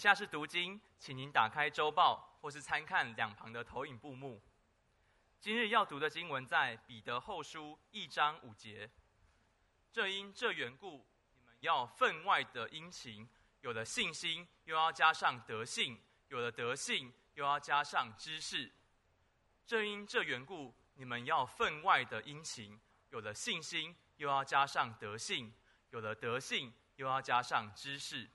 下是读经，请您打开周报或是参看两旁的投影布幕。今日要读的经文在彼得后书一章五节。正因这缘故，你们要分外的殷勤，有了信心，又要加上德性；有了德性，又要加上知识。正因这缘故，你们要分外的殷勤，有了信心，又要加上德性；有了德性，又要加上知识。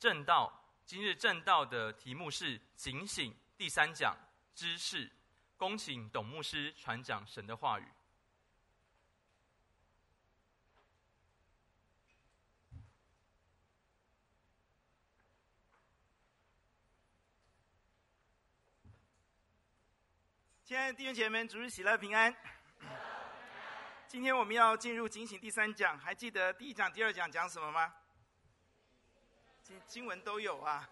正道，今日正道的题目是警醒第三讲知识。恭请董牧师传讲神的话语。亲爱的弟兄姐妹们，主日喜乐平安。今天我们要进入警醒第三讲，还记得第一讲、第二讲讲什么吗？经经文都有啊。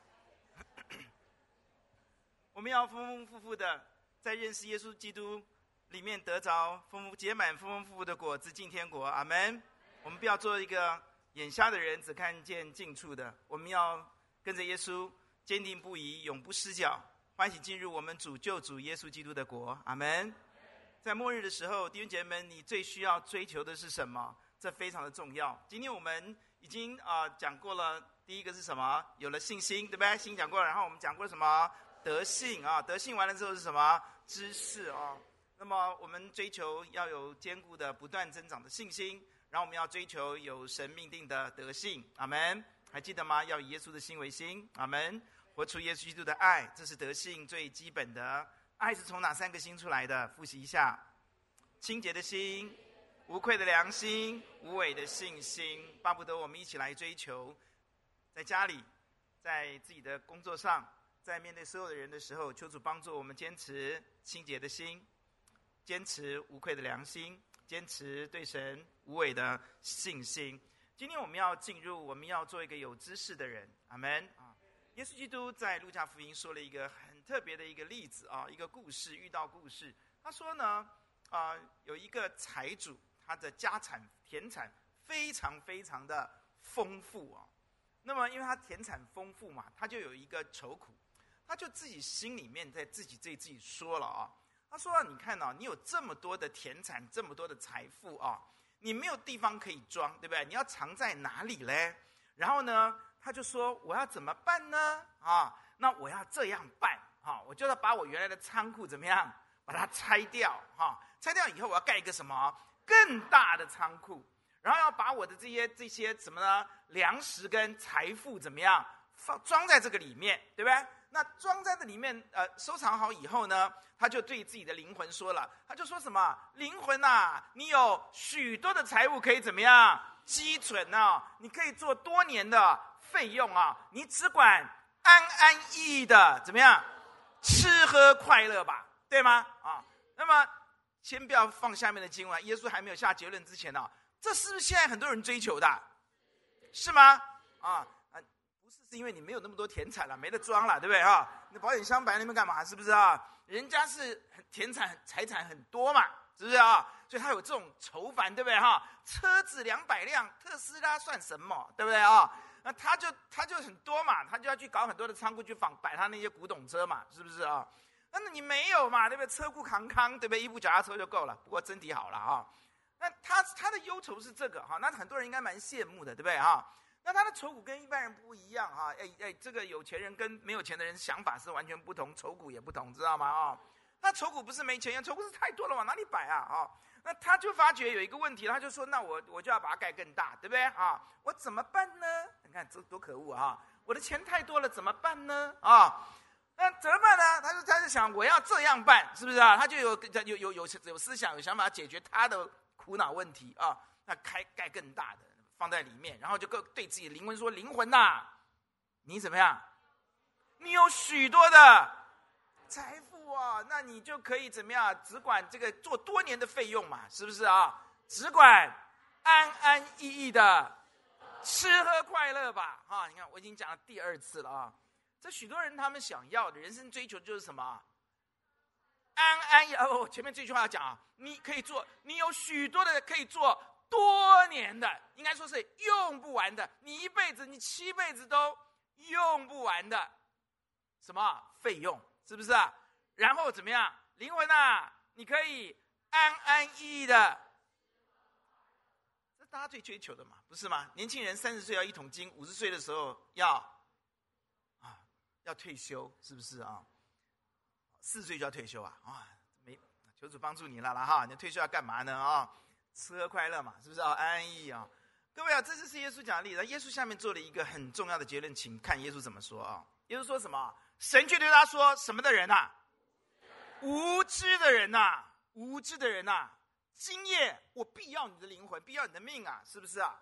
我们要丰丰富富的在认识耶稣基督里面得着丰富结满丰丰富富的果子进天国。阿门。我们不要做一个眼瞎的人，只看见近处的。我们要跟着耶稣，坚定不移，永不失脚。欢喜进入我们主救主耶稣基督的国，阿门。在末日的时候，弟兄姐妹们，你最需要追求的是什么？这非常的重要。今天我们已经啊、讲过了，第一个是什么？有了信心，对不对？信讲过了，然后我们讲过什么？德性啊，德性完了之后是什么？知识啊。那么我们追求要有坚固的、不断增长的信心，然后我们要追求有神命定的德性，阿门。还记得吗？要以耶稣的心为心，阿门。活出耶稣基督的爱，这是德性最基本的。爱是从哪三个心出来的？复习一下：清洁的心、无愧的良心、无伪的信心。巴不得我们一起来追求，在家里，在自己的工作上，在面对所有的人的时候，求主帮助我们坚持清洁的心，坚持无愧的良心，坚持对神无畏的信心。今天我们要进入，我们要做一个有知识的人。阿门。耶稣基督在路加福音说了一个很特别的一个例子啊，一个故事，遇到故事。他说呢，啊，有一个财主，他的家产田产非常非常的丰富啊。那么，因为他田产丰富嘛，他就有一个愁苦，他就自己心里面在自己对自己说了啊，他说：“你看啊，你有这么多的田产，这么多的财富啊，你没有地方可以装，对不对？你要藏在哪里嘞？然后呢？”他就说：“我要怎么办呢？啊，那我要这样办，啊，我就要把我原来的仓库怎么样，把它拆掉，哈，拆掉以后我要盖一个什么更大的仓库，然后要把我的这些这些什么呢，粮食跟财富怎么样放装在这个里面，对不对？那装在这里面，呃，收藏好以后呢，他就对自己的灵魂说了，他就说什么：灵魂呐，你有许多的财物可以怎么样积存呢？你可以做多年的。”费用啊，你只管安安逸逸的怎么样，吃喝快乐吧，对吗？啊，那么先不要放下面的经文，耶稣还没有下结论之前呢、这是不是现在很多人追求的？是吗？啊啊，不是，是因为你没有那么多田产了，没得装了，对不对啊？那保险箱摆那边干嘛？是不是啊？人家是田产财产很多嘛，是不是啊？所以他有这种愁烦，对不对哈？车子两百辆，特斯拉算什么？对不对啊？那他就他就很多嘛，他就要去搞很多的仓库去放摆他那些古董车嘛，是不是啊？那你没有嘛，对不对？车库扛扛，对不对？一部脚踏车就够了。不过真的好了啊。那他他的忧愁是这个哈，那很多人应该蛮羡慕的，对不对哈？那他的愁苦跟一般人不一样哈。哎哎，这个有钱人跟没有钱的人想法是完全不同，愁苦也不同，知道吗？啊，那愁苦不是没钱，愁苦是太多了，往哪里摆啊？啊？那他就发觉有一个问题，他就说：“那我我就要把它盖更大，对不对啊？我怎么办呢？你看这多可恶啊！我的钱太多了，怎么办呢？啊，那怎么办呢？他就他就想，我要这样办，是不是啊？他就有有有有有思想，有想法解决他的苦恼问题啊。那开盖更大的放在里面，然后就对对自己的灵魂说：灵魂呐，你怎么样？你有许多的财富。”啊，那你就可以怎么样？只管这个做多年的费用嘛，是不是啊？只管安安逸逸的吃喝快乐吧。哈，你看我已经讲了第二次了啊。这许多人他们想要的人生追求就是什么？安安逸哦，前面这句话要讲啊，你可以做，你有许多的可以做多年的，应该说是用不完的，你一辈子，你七辈子都用不完。的什么费用？是不是啊？然后怎么样？灵魂啊，你可以安安逸逸的。这大家最追求的嘛，不是吗？年轻人三十岁要一桶金，五十岁的时候要啊要退休，是不是啊？四岁就要退休啊？啊，没求主帮助你了了哈！你退休要干嘛呢？啊，吃喝快乐嘛，是不是啊？安逸啊！各位啊，这就是耶稣讲的例子。耶稣下面做了一个很重要的结论，请看耶稣怎么说啊？耶稣说什么？神却对他说：“什么的人呐？无知的人呐，无知的人呐！今夜我必要你的灵魂，必要你的命啊！是不是啊？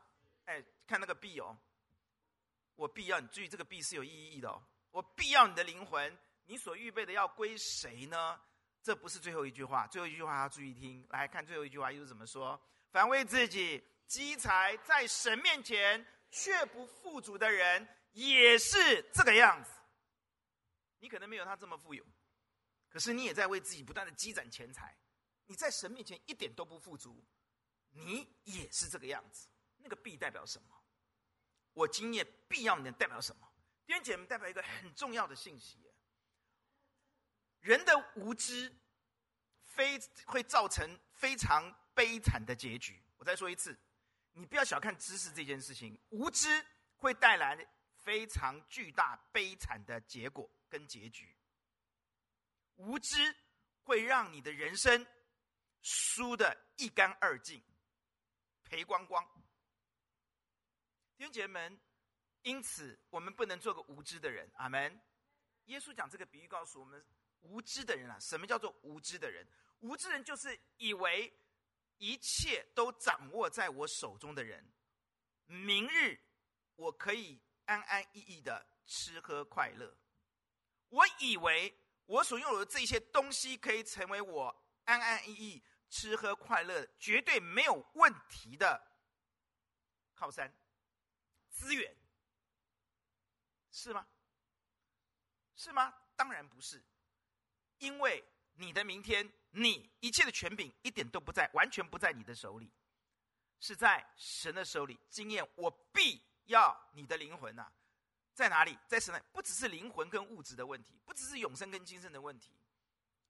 哎，看那个必哦，我必要你。注意这个必是有意义的哦。我必要你的灵魂，你所预备的要归谁呢？这不是最后一句话，最后一句话要注意听。来看最后一句话，又是怎么说？凡为自己。”积财在神面前却不富足的人，也是这个样子。你可能没有他这么富有，可是你也在为自己不断的积攒钱财。你在神面前一点都不富足，你也是这个样子。那个必代表什么？我今夜必要能代表什么？弟兄姐妹，代表一个很重要的信息：人的无知，非会造成非常悲惨的结局。我再说一次。你不要小看知识这件事情，无知会带来非常巨大悲惨的结果跟结局。无知会让你的人生输得一干二净，赔光光。弟兄姐妹们，因此我们不能做个无知的人。阿门。耶稣讲这个比喻告诉我们，无知的人啊，什么叫做无知的人？无知人就是以为。一切都掌握在我手中的人，明日我可以安安逸逸的吃喝快乐。我以为我所拥有的这些东西可以成为我安安逸逸吃喝快乐绝对没有问题的靠山资源，是吗？是吗？当然不是，因为你的明天。你一切的权柄一点都不在，完全不在你的手里，是在神的手里。经验，我必要你的灵魂呐、在哪里？在神那，不只是灵魂跟物质的问题，不只是永生跟今生的问题，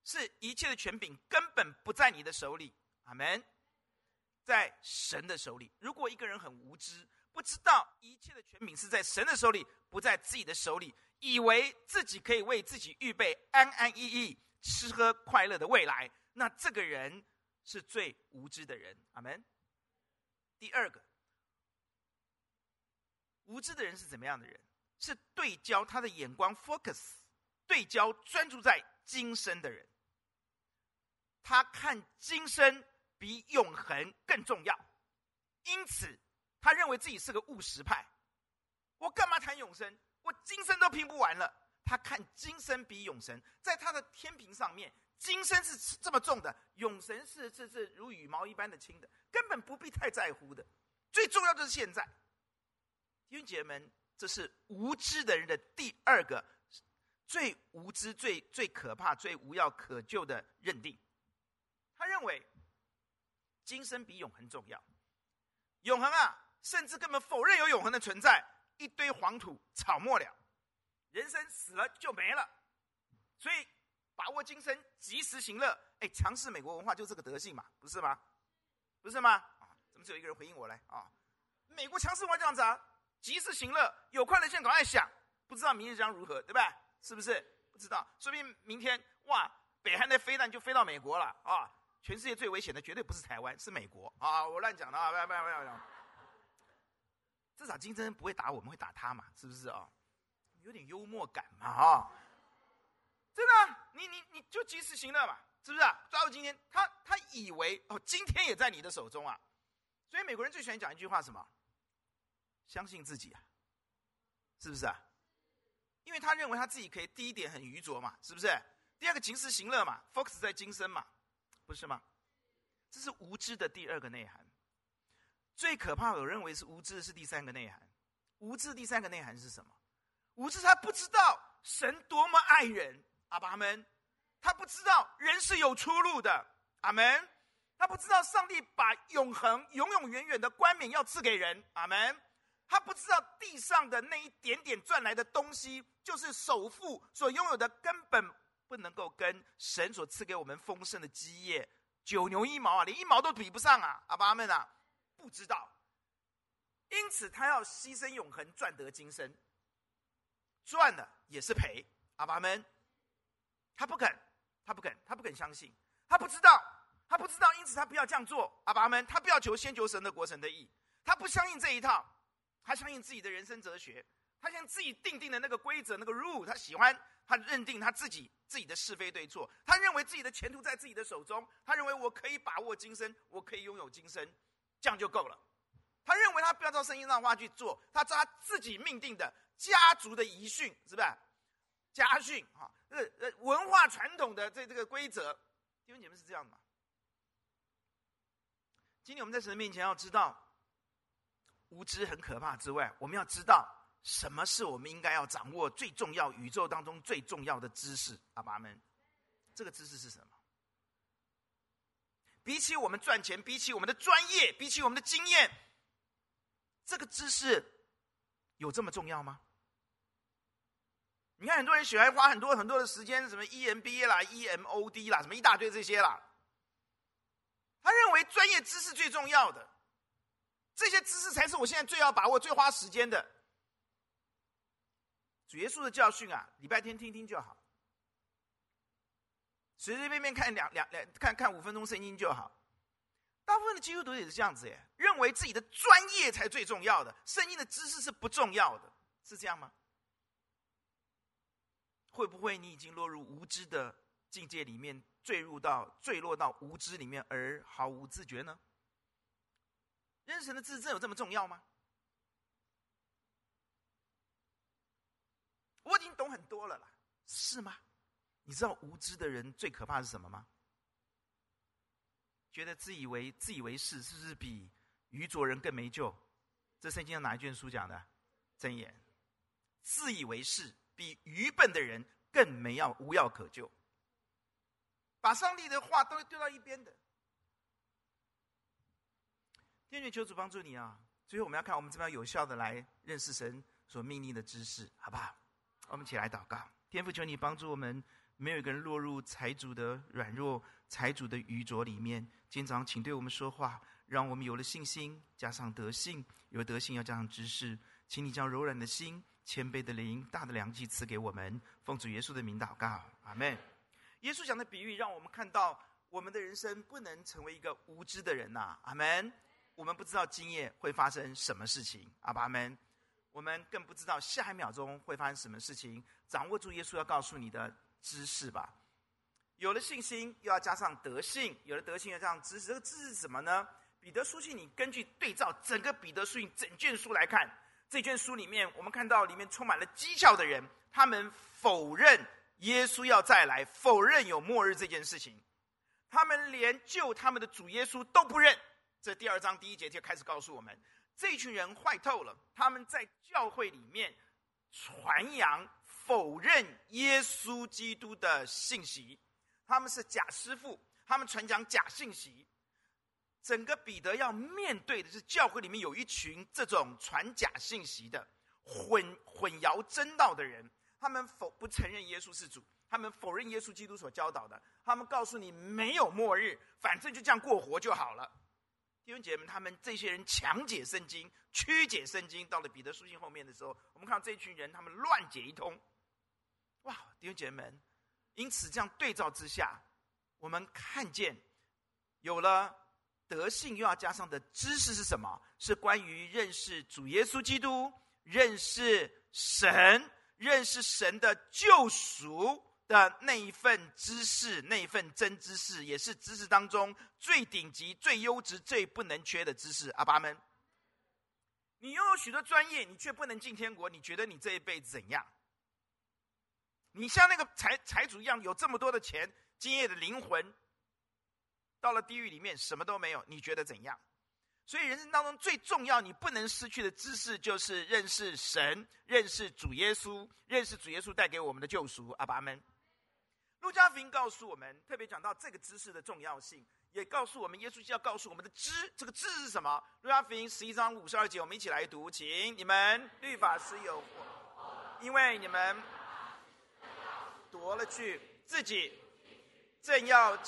是一切的权柄根本不在你的手里。阿门，在神的手里。如果一个人很无知，不知道一切的权柄是在神的手里，不在自己的手里，以为自己可以为自己预备安安逸逸。吃喝快乐的未来，那这个人是最无知的人。阿门。第二个，无知的人是怎么样的人？是对焦他的眼光，focus，对焦专注在今生的人。他看今生比永恒更重要，因此他认为自己是个务实派。我干嘛谈永生？我今生都拼不完了。他看今生比永生，在他的天平上面，今生是这么重的，永生是是是如羽毛一般的轻的，根本不必太在乎的。最重要的是现在，弟兄姐妹们，这是无知的人的第二个最无知、最最可怕、最无药可救的认定。他认为今生比永恒重要，永恒啊，甚至根本否认有永恒的存在，一堆黄土草没了。人生死了就没了，所以把握今生，及时行乐。哎，强势美国文化就这个德性嘛，不是吗？不是吗？啊，怎么只有一个人回应我嘞？啊，美国强势文化这样子啊，及时行乐，有快乐先赶快想，不知道明日将如何，对吧？是不是？不知道，说不定明天哇，北韩的飞弹就飞到美国了啊！全世界最危险的绝对不是台湾，是美国啊！我乱讲的啊，不要不要不要不要！至少今生不会打我们，会打他嘛？是不是啊？有点幽默感嘛，啊，真的，你你你就及时行乐嘛，是不是啊？抓住今天，他他以为哦，今天也在你的手中啊，所以美国人最喜欢讲一句话，什么？相信自己啊，是不是啊？因为他认为他自己可以，第一点很愚拙嘛，是不是？第二个及时行乐嘛，focus 在今生嘛，不是吗？这是无知的第二个内涵。最可怕，我认为是无知是第三个内涵。无知第三个内涵是什么？无知，他不知道神多么爱人，阿爸们，他不知道人是有出路的，阿门。他不知道上帝把永恒、永永远远的冠冕要赐给人，阿门。他不知道地上的那一点点赚来的东西，就是首富所拥有的，根本不能够跟神所赐给我们丰盛的基业九牛一毛啊，连一毛都比不上啊！阿爸阿们啊，不知道。因此，他要牺牲永恒，赚得今生，赚了也是赔。阿爸们，他不肯，他不肯，他不肯相信，他不知道，他不知道，因此他不要这样做。阿爸们，他不要求先求神的国、神的义，他不相信这一套，他相信自己的人生哲学，他相信自己定定的那个规则、那个 rule，他喜欢，他认定他自己自己的是非对错，他认为自己的前途在自己的手中，他认为我可以把握今生，我可以拥有今生，这样就够了。他认为他不要照圣经上的话去做，他照他自己命定的家族的遗训，是不是？家训啊，呃呃，文化传统的这这个规则，弟兄姐妹是这样的吗？今天我们在神的面前要知道，无知很可怕之外，我们要知道什么是我们应该要掌握最重要宇宙当中最重要的知识。阿爸们，这个知识是什么？比起我们赚钱，比起我们的专业，比起我们的经验。这个知识有这么重要吗？你看，很多人喜欢花很多很多的时间，什么 EMBA 啦、EMOD 啦，什么一大堆这些啦。他认为专业知识最重要的，这些知识才是我现在最要把握、最花时间的。主耶稣的教训啊，礼拜天听听就好，随随便便看两两两看看五分钟圣经就好。大部分的基督徒也是这样子耶，认为自己的专业才最重要的，圣经的知识是不重要的，是这样吗？会不会你已经落入无知的境界里面，坠入到坠落到无知里面而毫无自觉呢？认识的知识真有这么重要吗？我已经懂很多了啦，是吗？你知道无知的人最可怕是什么吗？觉得自以为自以为是，是不是比愚拙人更没救？这圣经上哪一卷书讲的？箴言。自以为是，比愚笨的人更没药无药可救。把上帝的话都丢到一边的。天主求主帮助你啊！最后我们要看我们怎么样有效的来认识神所命令的知识，好不好？我们一起来祷告。天父，求你帮助我们，没有一个人落入财主的软弱。财主的愚拙里面，今天早上请对我们说话，让我们有了信心，加上德性；有了德性，要加上知识。请你将柔软的心、谦卑的灵、大的良计赐给我们。奉主耶稣的名祷告，阿门。耶稣讲的比喻，让我们看到我们的人生不能成为一个无知的人呐，阿门。我们不知道今夜会发生什么事情，阿爸们。我们更不知道下一秒钟会发生什么事情。掌握住耶稣要告诉你的知识吧。有了信心，又要加上德性；有了德性，要加上知识。这个知识是什么呢？彼得书信，你根据对照整个彼得书信整卷书来看，这卷书里面，我们看到里面充满了讥诮的人，他们否认耶稣要再来，否认有末日这件事情，他们连救他们的主耶稣都不认。这第二章第一节就开始告诉我们，这群人坏透了，他们在教会里面传扬否认耶稣基督的信息。他们是假师傅，他们传讲假信息。整个彼得要面对的是教会里面有一群这种传假信息的混混淆真道的人，他们否不承认耶稣是主，他们否认耶稣基督所教导的，他们告诉你没有末日，反正就这样过活就好了。弟兄姐妹们，他们这些人强解圣经、曲解圣经，到了彼得书信后面的时候，我们看到这群人他们乱解一通。哇，弟兄姐妹们。因此，这样对照之下，我们看见有了德性，又要加上的知识是什么？是关于认识主耶稣基督、认识神、认识神的救赎的那一份知识，那一份真知识，也是知识当中最顶级、最优质、最不能缺的知识。阿爸们，你拥有许多专业，你却不能进天国，你觉得你这一辈子怎样？你像那个财财主一样，有这么多的钱，今夜的灵魂到了地狱里面，什么都没有，你觉得怎样？所以人生当中最重要，你不能失去的知识，就是认识神，认识主耶稣，认识主耶稣带给我们的救赎。阿爸们，路加福音告诉我们，特别讲到这个知识的重要性，也告诉我们，耶稣要告诉我们的知，这个知是什么？路加福音十一章五十二节，我们一起来读，请你们律法师有。因为你们夺了去自己正要。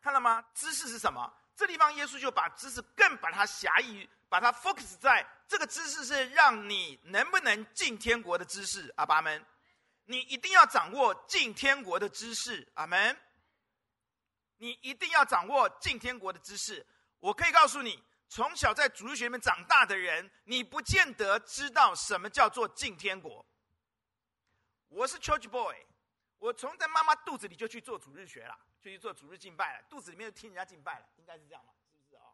看到吗？知识是什么？这地方耶稣就把知识更把它狭义，把它 focus 在这个知识是让你能不能进天国的知识。阿爸们，你一定要掌握进天国的知识。阿门。你一定要掌握进天国的知识。我可以告诉你，从小在主日学里面长大的人，你不见得知道什么叫做进天国。我是 church boy，我从在妈妈肚子里就去做主日学了。就去做主日敬拜了，肚子里面就听人家敬拜了，应该是这样嘛？是不是啊？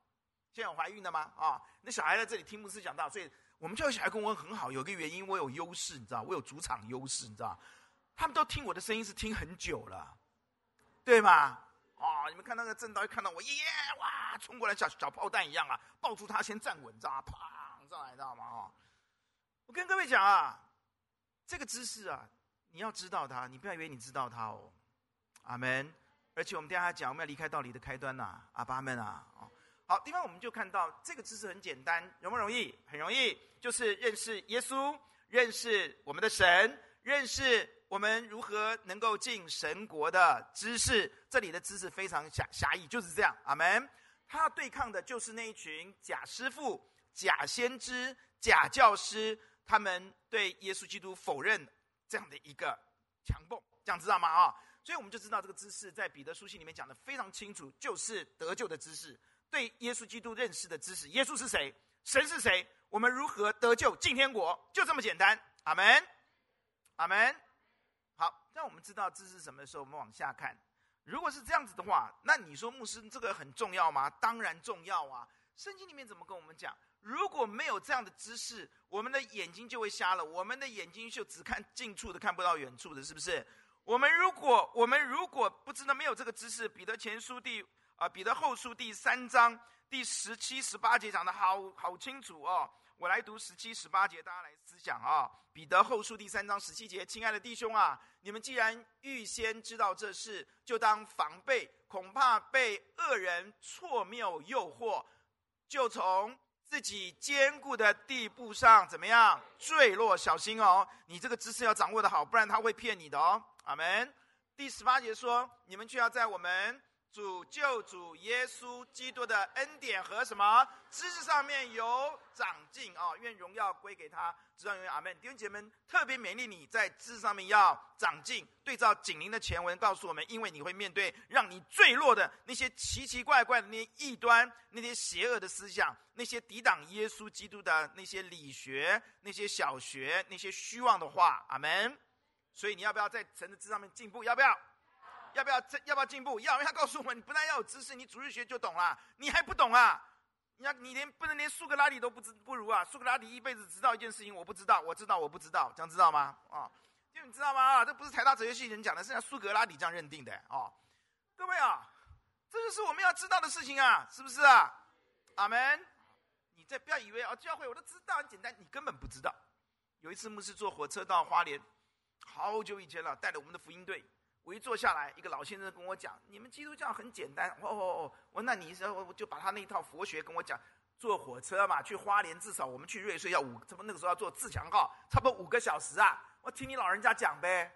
现在有怀孕的吗？啊，那小孩在这里听牧师讲道，所以我们教会小孩跟我很好，有个原因，我有优势，你知道，我有主场优势，你知道，他们都听我的声音是听很久了，对吗？啊，你们看那个正道，一看到我，耶，哇，冲过来像小炮弹一样啊，抱住他先站稳，知道吗？砰上来，知道吗？啊，我跟各位讲啊，这个姿势啊，你要知道他，你不要以为你知道他哦，阿门。而且我们等下讲，我们要离开道理的开端呐、阿爸们啊，哦好，地方我们就看到这个知识很简单，容不容易？很容易，就是认识耶稣，认识我们的神，认识我们如何能够进神国的知识。这里的知识非常狭狭义，就是这样，阿门。他要对抗的就是那一群假师傅、假先知、假教师，他们对耶稣基督否认这样的一个强暴，这样知道吗？啊？所以我们就知道这个知识在彼得书信里面讲的非常清楚，就是得救的知识，对耶稣基督认识的知识。耶稣是谁？神是谁？我们如何得救进天国？就这么简单。阿门，阿门。好，当我们知道知识是什么的时候，我们往下看。如果是这样子的话，那你说牧师这个很重要吗？当然重要啊！圣经里面怎么跟我们讲？如果没有这样的知识，我们的眼睛就会瞎了，我们的眼睛就只看近处的，看不到远处的，是不是？我们如果我们如果不知道没有这个知识，彼得前书第啊彼得后书第三章第十七十八节讲的好好清楚哦。我来读十七十八节，大家来思想啊、哦。彼得后书第三章十七节，亲爱的弟兄啊，你们既然预先知道这事，就当防备，恐怕被恶人错谬诱惑，就从自己坚固的地步上怎么样坠落？小心哦，你这个知识要掌握的好，不然他会骗你的哦。阿门。第十八节说：“你们却要在我们主救主耶稣基督的恩典和什么知识上面有长进啊！愿荣耀归给他，直到永远。阿门。”弟兄姐妹们，特别勉励你在知识上面要长进。对照紧邻的前文告诉我们，因为你会面对让你坠落的那些奇奇怪怪的那些异端、那些邪恶的思想、那些抵挡耶稣基督的那些理学、那些小学、那些虚妄的话。阿门。所以你要不要在神的知识上面进步？要不要？要不要？要不要进步？要。因为他告诉我们，你不但要有知识，你主日学就懂了。你还不懂啊？你要你连不能连苏格拉底都不知不如啊？苏格拉底一辈子知道一件事情，我不知道，我知道，我不知道，这样知道吗？啊、哦，就你知道吗？啊，这不是台大哲学系人讲的，是像苏格拉底这样认定的哦。各位啊，这就是我们要知道的事情啊，是不是啊？阿门。你再不要以为啊，教会我都知道很简单，你根本不知道。有一次牧师坐火车到花莲。好久以前了，带着我们的福音队，我一坐下来，一个老先生跟我讲：“你们基督教很简单。”哦哦哦，我那你说我就把他那一套佛学跟我讲。坐火车嘛，去花莲至少我们去瑞穗要五，怎么那个时候要坐自强号，差不多五个小时啊。我听你老人家讲呗，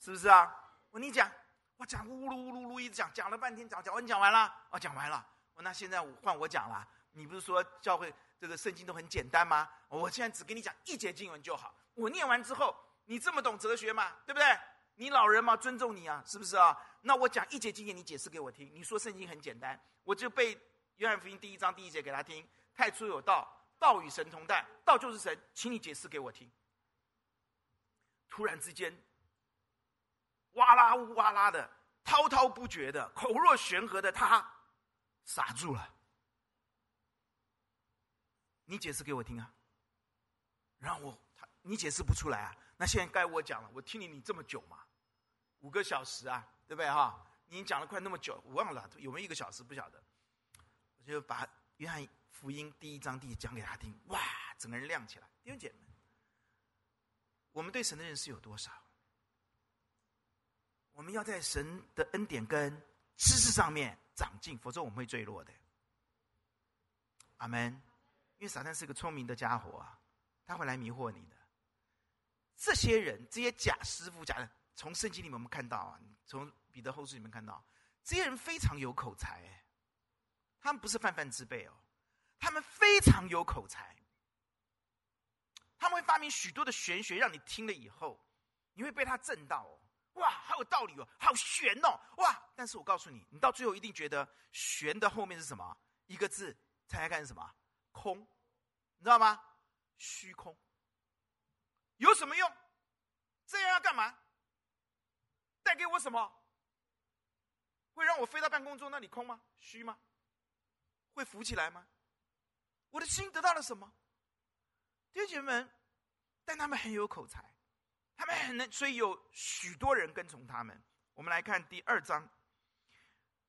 是不是啊？我说你讲，我讲呜噜呜噜噜一直讲，讲了半天讲讲完讲完了，哦讲完了。我那现在换我讲了，你不是说教会这个圣经都很简单吗？我现在只给你讲一节经文就好，我念完之后。你这么懂哲学嘛？对不对？你老人嘛，尊重你啊，是不是啊？那我讲一节经典，你解释给我听。你说圣经很简单，我就背约翰福音第一章第一节给他听。太初有道，道与神同在，道就是神，请你解释给我听。突然之间，哇啦呜哇啦的，滔滔不绝的，口若悬河的他傻住了。你解释给我听啊！让我，你解释不出来啊！那现在该我讲了，我听你你这么久嘛，五个小时啊，对不对哈？你讲了快那么久，我忘了有没有一个小时，不晓得。我就把约翰福音第一章第一讲给他听，哇，整个人亮起来。弟兄姐妹，我们对神的认识有多少？我们要在神的恩典跟知识上面长进，否则我们会坠落的。阿门。因为撒旦是个聪明的家伙啊。他会来迷惑你的。这些人，这些假师傅，假的，从圣经里面我们看到啊，从彼得后书里面看到，这些人非常有口才，他们不是泛泛之辈哦，他们非常有口才，他们会发明许多的玄学，让你听了以后，你会被他震到哦，哇，好有道理哦，好玄哦，哇！但是我告诉你，你到最后一定觉得玄的后面是什么？一个字，猜猜看是什么？空，你知道吗？虚空。有什么用？这样要干嘛？带给我什么？会让我飞到半空中那里空吗？虚吗？会浮起来吗？我的心得到了什么？弟兄姐妹们，但他们很有口才，他们很能，所以有许多人跟从他们。我们来看第二章，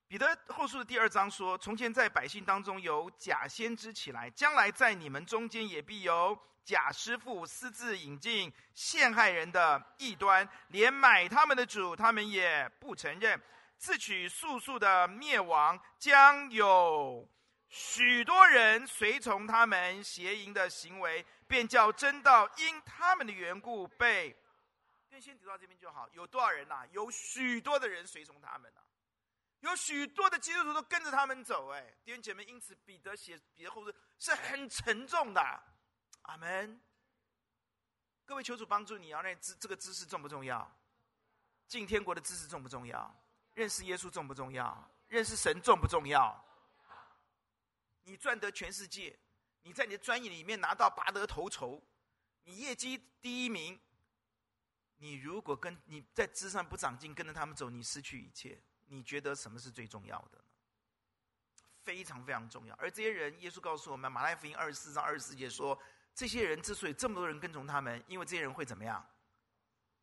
彼得后书的第二章说：“从前在百姓当中有假先知起来，将来在你们中间也必有。”假师傅私自引进陷害人的异端，连买他们的主，他们也不承认，自取速速的灭亡，将有许多人随从他们邪淫的行为，便叫真道因他们的缘故被。先先读到这边就好。有多少人呐、啊？有许多的人随从他们呐、啊，有许多的基督徒都跟着他们走。哎，弟兄姐妹，因此彼得写彼得后书是很沉重的。阿门！各位求主帮助你啊！那知这个知识重不重要？进天国的知识重不重要？认识耶稣重不重要？认识神重不重要？你赚得全世界，你在你的专业里面拿到拔得头筹，你业绩第一名，你如果跟你在知上不长进，跟着他们走，你失去一切。你觉得什么是最重要的呢？非常非常重要。而这些人，耶稣告诉我们，马太福音二十四章二十四节说。这些人之所以这么多人跟从他们，因为这些人会怎么样？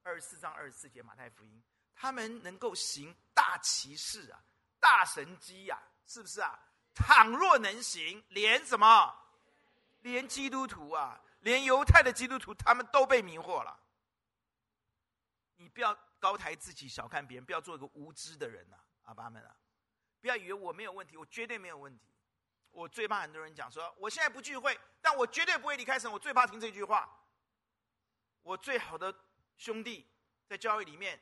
二十四章二十四节马太福音，他们能够行大奇事啊，大神迹呀，是不是啊？倘若能行，连什么？连基督徒啊，连犹太的基督徒，他们都被迷惑了。你不要高抬自己，小看别人，不要做一个无知的人呐，阿爸们啊！不要以为我没有问题，我绝对没有问题。我最怕很多人讲说，我现在不聚会，但我绝对不会离开神。我最怕听这句话。我最好的兄弟在教会里面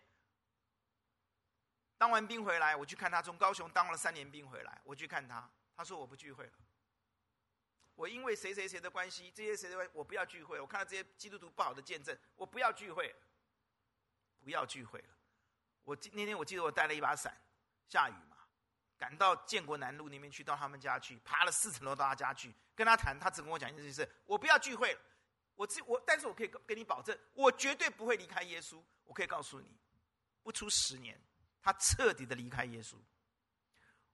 当完兵回来，我去看他，从高雄当了三年兵回来，我去看他，他说我不聚会了。我因为谁谁谁的关系，这些谁的关系，我不要聚会。我看到这些基督徒不好的见证，我不要聚会，不要聚会了。我那天我记得我带了一把伞，下雨。赶到建国南路那边去，到他们家去，爬了四层楼到他家去，跟他谈，他只跟我讲一件事：是我不要聚会了，我自我，但是我可以跟你保证，我绝对不会离开耶稣。我可以告诉你，不出十年，他彻底的离开耶稣。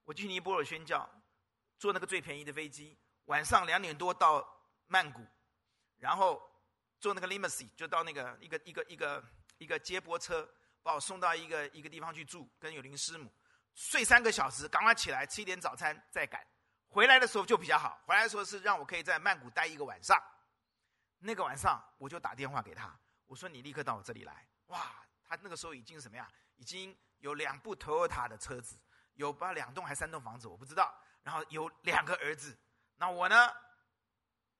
我去尼泊尔宣教，坐那个最便宜的飞机，晚上两点多到曼谷，然后坐那个 limousine 就到那个一个一个一个一个接驳车，把我送到一个一个地方去住，跟有林师母。睡三个小时，赶快起来吃一点早餐，再赶。回来的时候就比较好，回来的时候是让我可以在曼谷待一个晚上。那个晚上我就打电话给他，我说你立刻到我这里来。哇，他那个时候已经什么呀？已经有两部 Toyota 的车子，有把两栋还三栋房子，我不知道。然后有两个儿子，那我呢？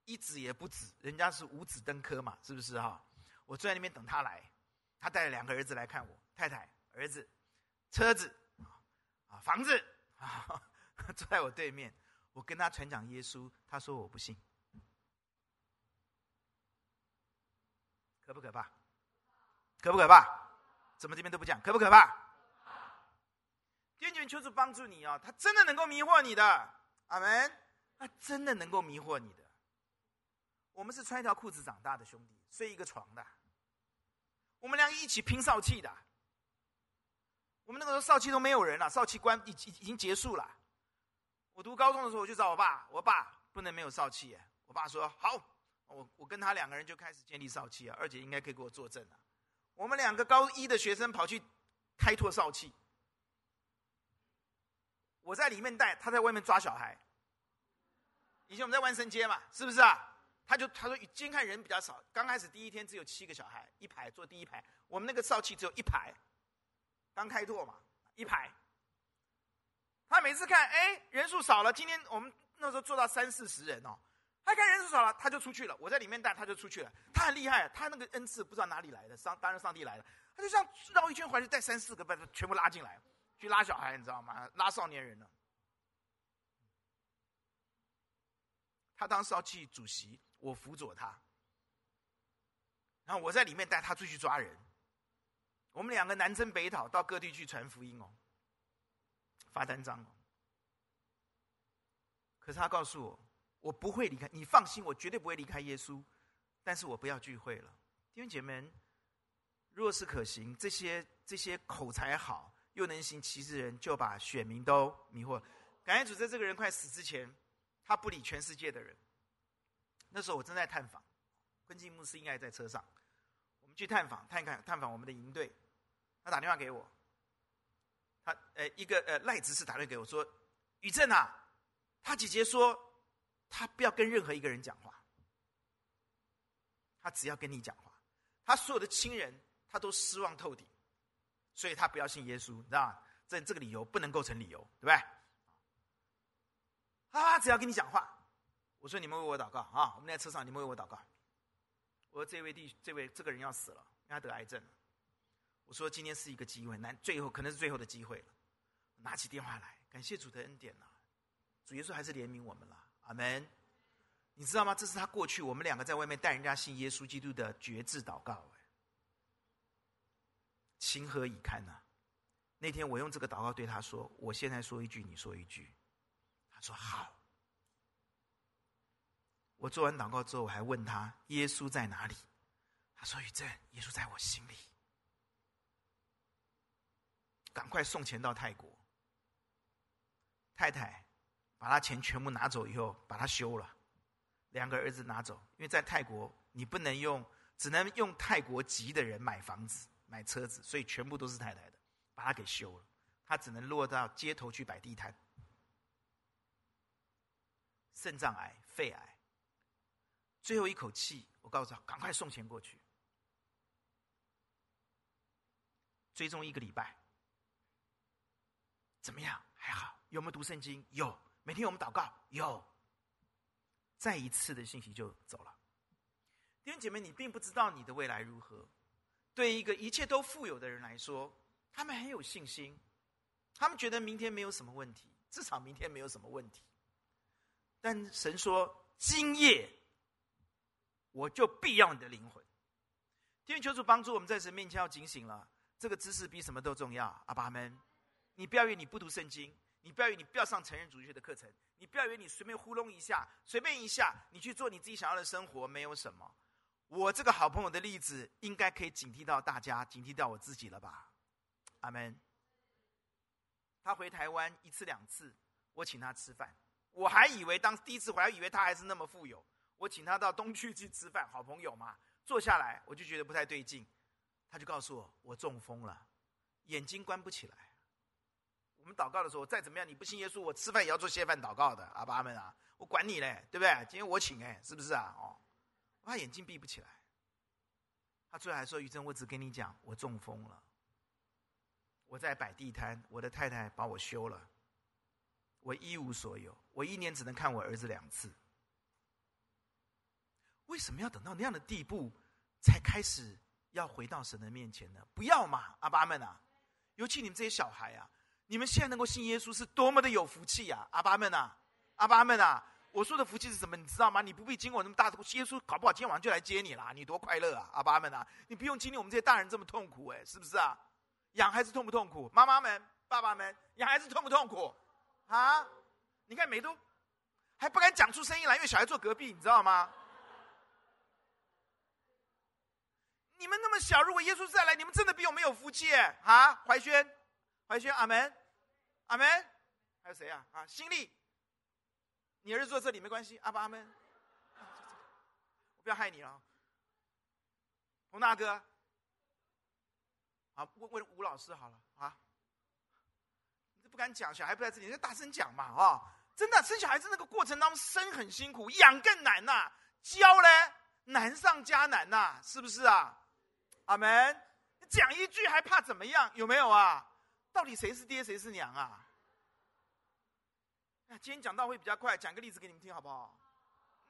一子也不子，人家是五子登科嘛，是不是哈？我坐在那边等他来，他带了两个儿子来看我，太太、儿子、车子。房子啊，坐在我对面，我跟他传讲耶稣，他说我不信，可不可怕？可不可怕？怎么这边都不讲？可不可怕？天主求主帮助你哦，他真的能够迷惑你的，阿门。他真的能够迷惑你的。我们是穿一条裤子长大的兄弟，睡一个床的，我们两个一起拼少气的。我们那个时候少气都没有人了，少气关已已已经结束了。我读高中的时候，我就找我爸，我爸不能没有少气。我爸说好，我我跟他两个人就开始建立少气啊。二姐应该可以给我作证了。我们两个高一的学生跑去开拓少气，我在里面带，他在外面抓小孩。以前我们在万圣街嘛，是不是啊？他就他说今天看人比较少，刚开始第一天只有七个小孩，一排坐第一排，我们那个少气只有一排。刚开拓嘛，一排。他每次看，哎，人数少了。今天我们那时候做到三四十人哦，他看人数少了，他就出去了。我在里面带，他就出去了。他很厉害，他那个恩赐不知道哪里来的，上当然上帝来了。他就像绕一圈环，就带三四个，把他全部拉进来，去拉小孩，你知道吗？拉少年人呢。他当少气主席，我辅佐他。然后我在里面带他出去抓人。我们两个南征北讨，到各地去传福音哦，发单张哦。可是他告诉我，我不会离开，你放心，我绝对不会离开耶稣。但是我不要聚会了，弟兄姐妹，若是可行，这些这些口才好又能行奇事的人，就把选民都迷惑。感谢主，在这个人快死之前，他不理全世界的人。那时候我正在探访，昆进牧师应该在车上，我们去探访，探看探访我们的营队。他打电话给我，他呃一个呃赖执事打电话给我说：“宇正啊，他姐姐说，他不要跟任何一个人讲话，他只要跟你讲话。他所有的亲人他都失望透顶，所以他不要信耶稣，你知道吗？这这个理由不能构成理由，对不对？他，只要跟你讲话。我说你们为我祷告啊！我们在车上，你们为我祷告。我说这位弟，这位这个人要死了，因为他得癌症了。我说今天是一个机会，难最后可能是最后的机会了。拿起电话来，感谢主的恩典呐！主耶稣还是怜悯我们了，阿门。你知道吗？这是他过去我们两个在外面带人家信耶稣基督的决志祷告，哎，情何以堪呐！那天我用这个祷告对他说：“我现在说一句，你说一句。”他说：“好。”我做完祷告之后，我还问他：“耶稣在哪里？”他说：“宇正，耶稣在我心里。”赶快送钱到泰国。太太把他钱全部拿走以后，把他休了。两个儿子拿走，因为在泰国你不能用，只能用泰国籍的人买房子、买车子，所以全部都是太太的，把他给休了。他只能落到街头去摆地摊。肾脏癌、肺癌，最后一口气，我告诉他赶快送钱过去。追踪一个礼拜。怎么样？还好。有没有读圣经？有。每天我们祷告？有。再一次的信息就走了。弟兄姐妹，你并不知道你的未来如何。对一个一切都富有的人来说，他们很有信心，他们觉得明天没有什么问题，至少明天没有什么问题。但神说：“今夜我就必要你的灵魂。”天求主帮助我们在神面前要警醒了。这个知识比什么都重要。阿爸们。你不要以为你不读圣经，你不要以为你不要上成人主义学的课程，你不要以为你随便糊弄一下，随便一下，你去做你自己想要的生活，没有什么。我这个好朋友的例子，应该可以警惕到大家，警惕到我自己了吧？阿门。他回台湾一次两次，我请他吃饭，我还以为当第一次回来，以为他还是那么富有。我请他到东区去吃饭，好朋友嘛，坐下来我就觉得不太对劲，他就告诉我，我中风了，眼睛关不起来。我们祷告的时候，再怎么样，你不信耶稣，我吃饭也要做谢饭祷告的，阿爸阿们啊，我管你嘞，对不对？今天我请哎，是不是啊？哦，我怕眼睛闭不起来，他最后还说：“宇正，我只跟你讲，我中风了，我在摆地摊，我的太太把我休了，我一无所有，我一年只能看我儿子两次。为什么要等到那样的地步，才开始要回到神的面前呢？不要嘛，阿爸们啊，尤其你们这些小孩啊。”你们现在能够信耶稣是多么的有福气啊！阿爸们啊，阿爸们啊！我说的福气是什么？你知道吗？你不必经过那么大的耶稣，搞不好今天晚上就来接你了，你多快乐啊！阿爸们啊！你不用经历我们这些大人这么痛苦，哎，是不是啊？养孩子痛不痛苦？妈妈们、爸爸们，养孩子痛不痛苦？啊？你看美都还不敢讲出声音来，因为小孩坐隔壁，你知道吗？你们那么小，如果耶稣再来，你们真的比我们有福气哎！啊，怀轩。怀轩，阿门，阿门，还有谁啊？啊，新力，你儿子坐这里没关系，阿爸阿门，我不要害你了。洪大哥，啊，问问吴老师好了啊，你不敢讲，小孩不在这里，你就大声讲嘛啊！真的，生小孩子那个过程当中生很辛苦，养更难呐、教嘞难上加难呐、是不是啊？阿门，你讲一句还怕怎么样？有没有啊？到底谁是爹，谁是娘啊？今天讲道会比较快，讲个例子给你们听好不好？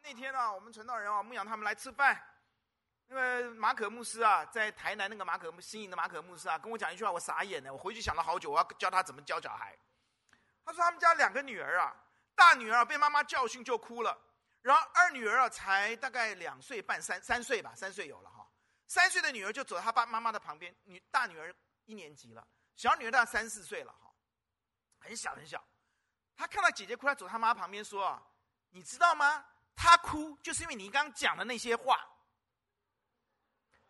那天啊，我们传道人啊，牧羊他们来吃饭。那个马可牧师啊，在台南那个马可新营的马可牧师啊，跟我讲一句话，我傻眼了。我回去想了好久，我要教他怎么教小孩。他说他们家两个女儿啊，大女儿啊被妈妈教训就哭了，然后二女儿啊才大概两岁半三三岁吧，三岁有了哈。三岁的女儿就走到她爸妈妈的旁边，女大女儿一年级了，小女儿大概三四岁了哈，很小很小。她看到姐姐哭，她走她妈旁边说，你知道吗？她哭就是因为你刚刚讲的那些话。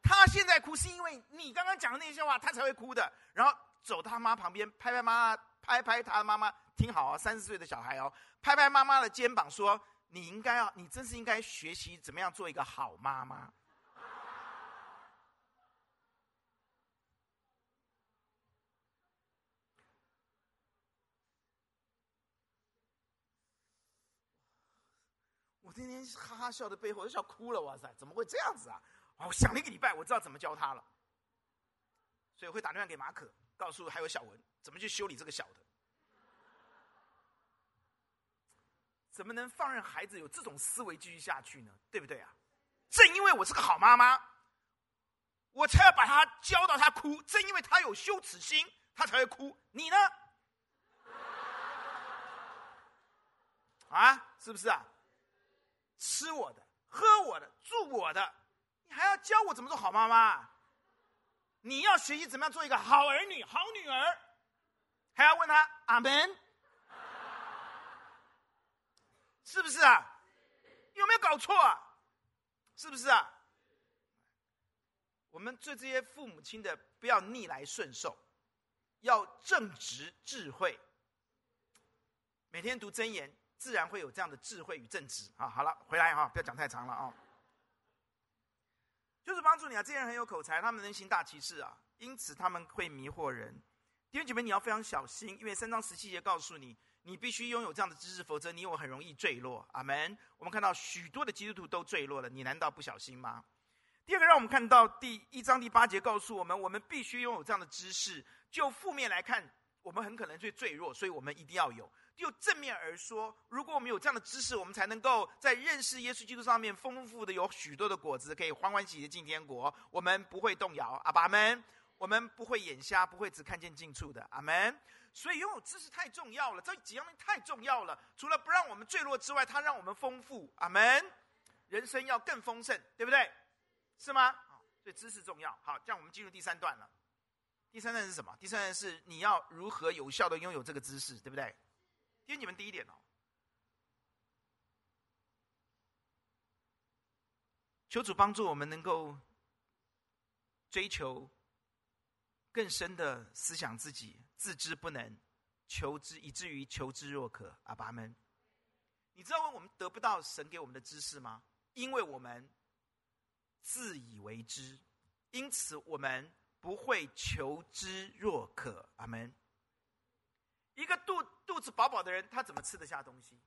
她现在哭是因为你刚刚讲的那些话，她才会哭的。然后走到他妈旁边，拍拍妈妈，拍拍她的妈妈，听好啊，三四岁的小孩哦，拍拍妈妈的肩膀说：“你应该要，你真是应该学习怎么样做一个好妈妈。”天天哈哈笑的背后我都笑哭了，哇塞，怎么会这样子啊？我想了一个礼拜，我知道怎么教他了，所以我会打电话给马可，告诉还有小文怎么去修理这个小的。怎么能放任孩子有这种思维继续下去呢？对不对啊？正因为我是个好妈妈，我才要把他教到他哭。正因为他有羞耻心，他才会哭。你呢？啊，是不是啊？吃我的，喝我的，住我的。你还要教我怎么做好妈妈？你要学习怎么样做一个好儿女、好女儿，还要问他阿门，是不是啊？有没有搞错啊？是不是啊？我们对这些父母亲的，不要逆来顺受，要正直智慧。每天读真言，自然会有这样的智慧与正直啊。好了，回来哈，不要讲太长了啊。就是帮助你啊！这些人很有口才，他们能行大奇事啊，因此他们会迷惑人。弟兄姐妹，你要非常小心，因为三章十七节告诉你，你必须拥有这样的知识，否则你我很容易坠落。阿门。我们看到许多的基督徒都坠落了，你难道不小心吗？第二个，让我们看到第一章第八节告诉我们，我们必须拥有这样的知识。就负面来看，我们很可能最坠落，所以我们一定要有。就正面而说，如果我们有这样的知识，我们才能够在认识耶稣基督上面丰富的有许多的果子，可以欢欢喜喜的进天国。我们不会动摇，阿爸们，我们不会眼瞎，不会只看见近处的，阿门。所以拥有知识太重要了，这几样东西太重要了。除了不让我们坠落之外，它让我们丰富，阿门。人生要更丰盛，对不对？是吗？所以知识重要。好，这样我们进入第三段了。第三段是什么？第三段是你要如何有效的拥有这个知识，对不对？听你们第一点哦，求主帮助我们能够追求更深的思想自己，自知不能，求知以至于求知若渴。阿爸们，你知道我们得不到神给我们的知识吗？因为我们自以为知，因此我们不会求知若渴。阿门。一个肚肚子饱饱的人，他怎么吃得下东西？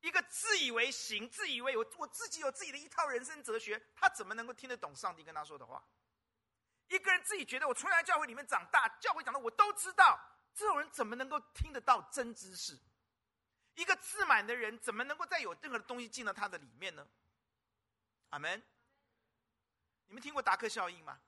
一个自以为行、自以为我我自己有自己的一套人生哲学，他怎么能够听得懂上帝跟他说的话？一个人自己觉得我从来教会里面长大，教会讲的我都知道，这种人怎么能够听得到真知识？一个自满的人，怎么能够再有任何的东西进到他的里面呢？阿门。你们听过达克效应吗？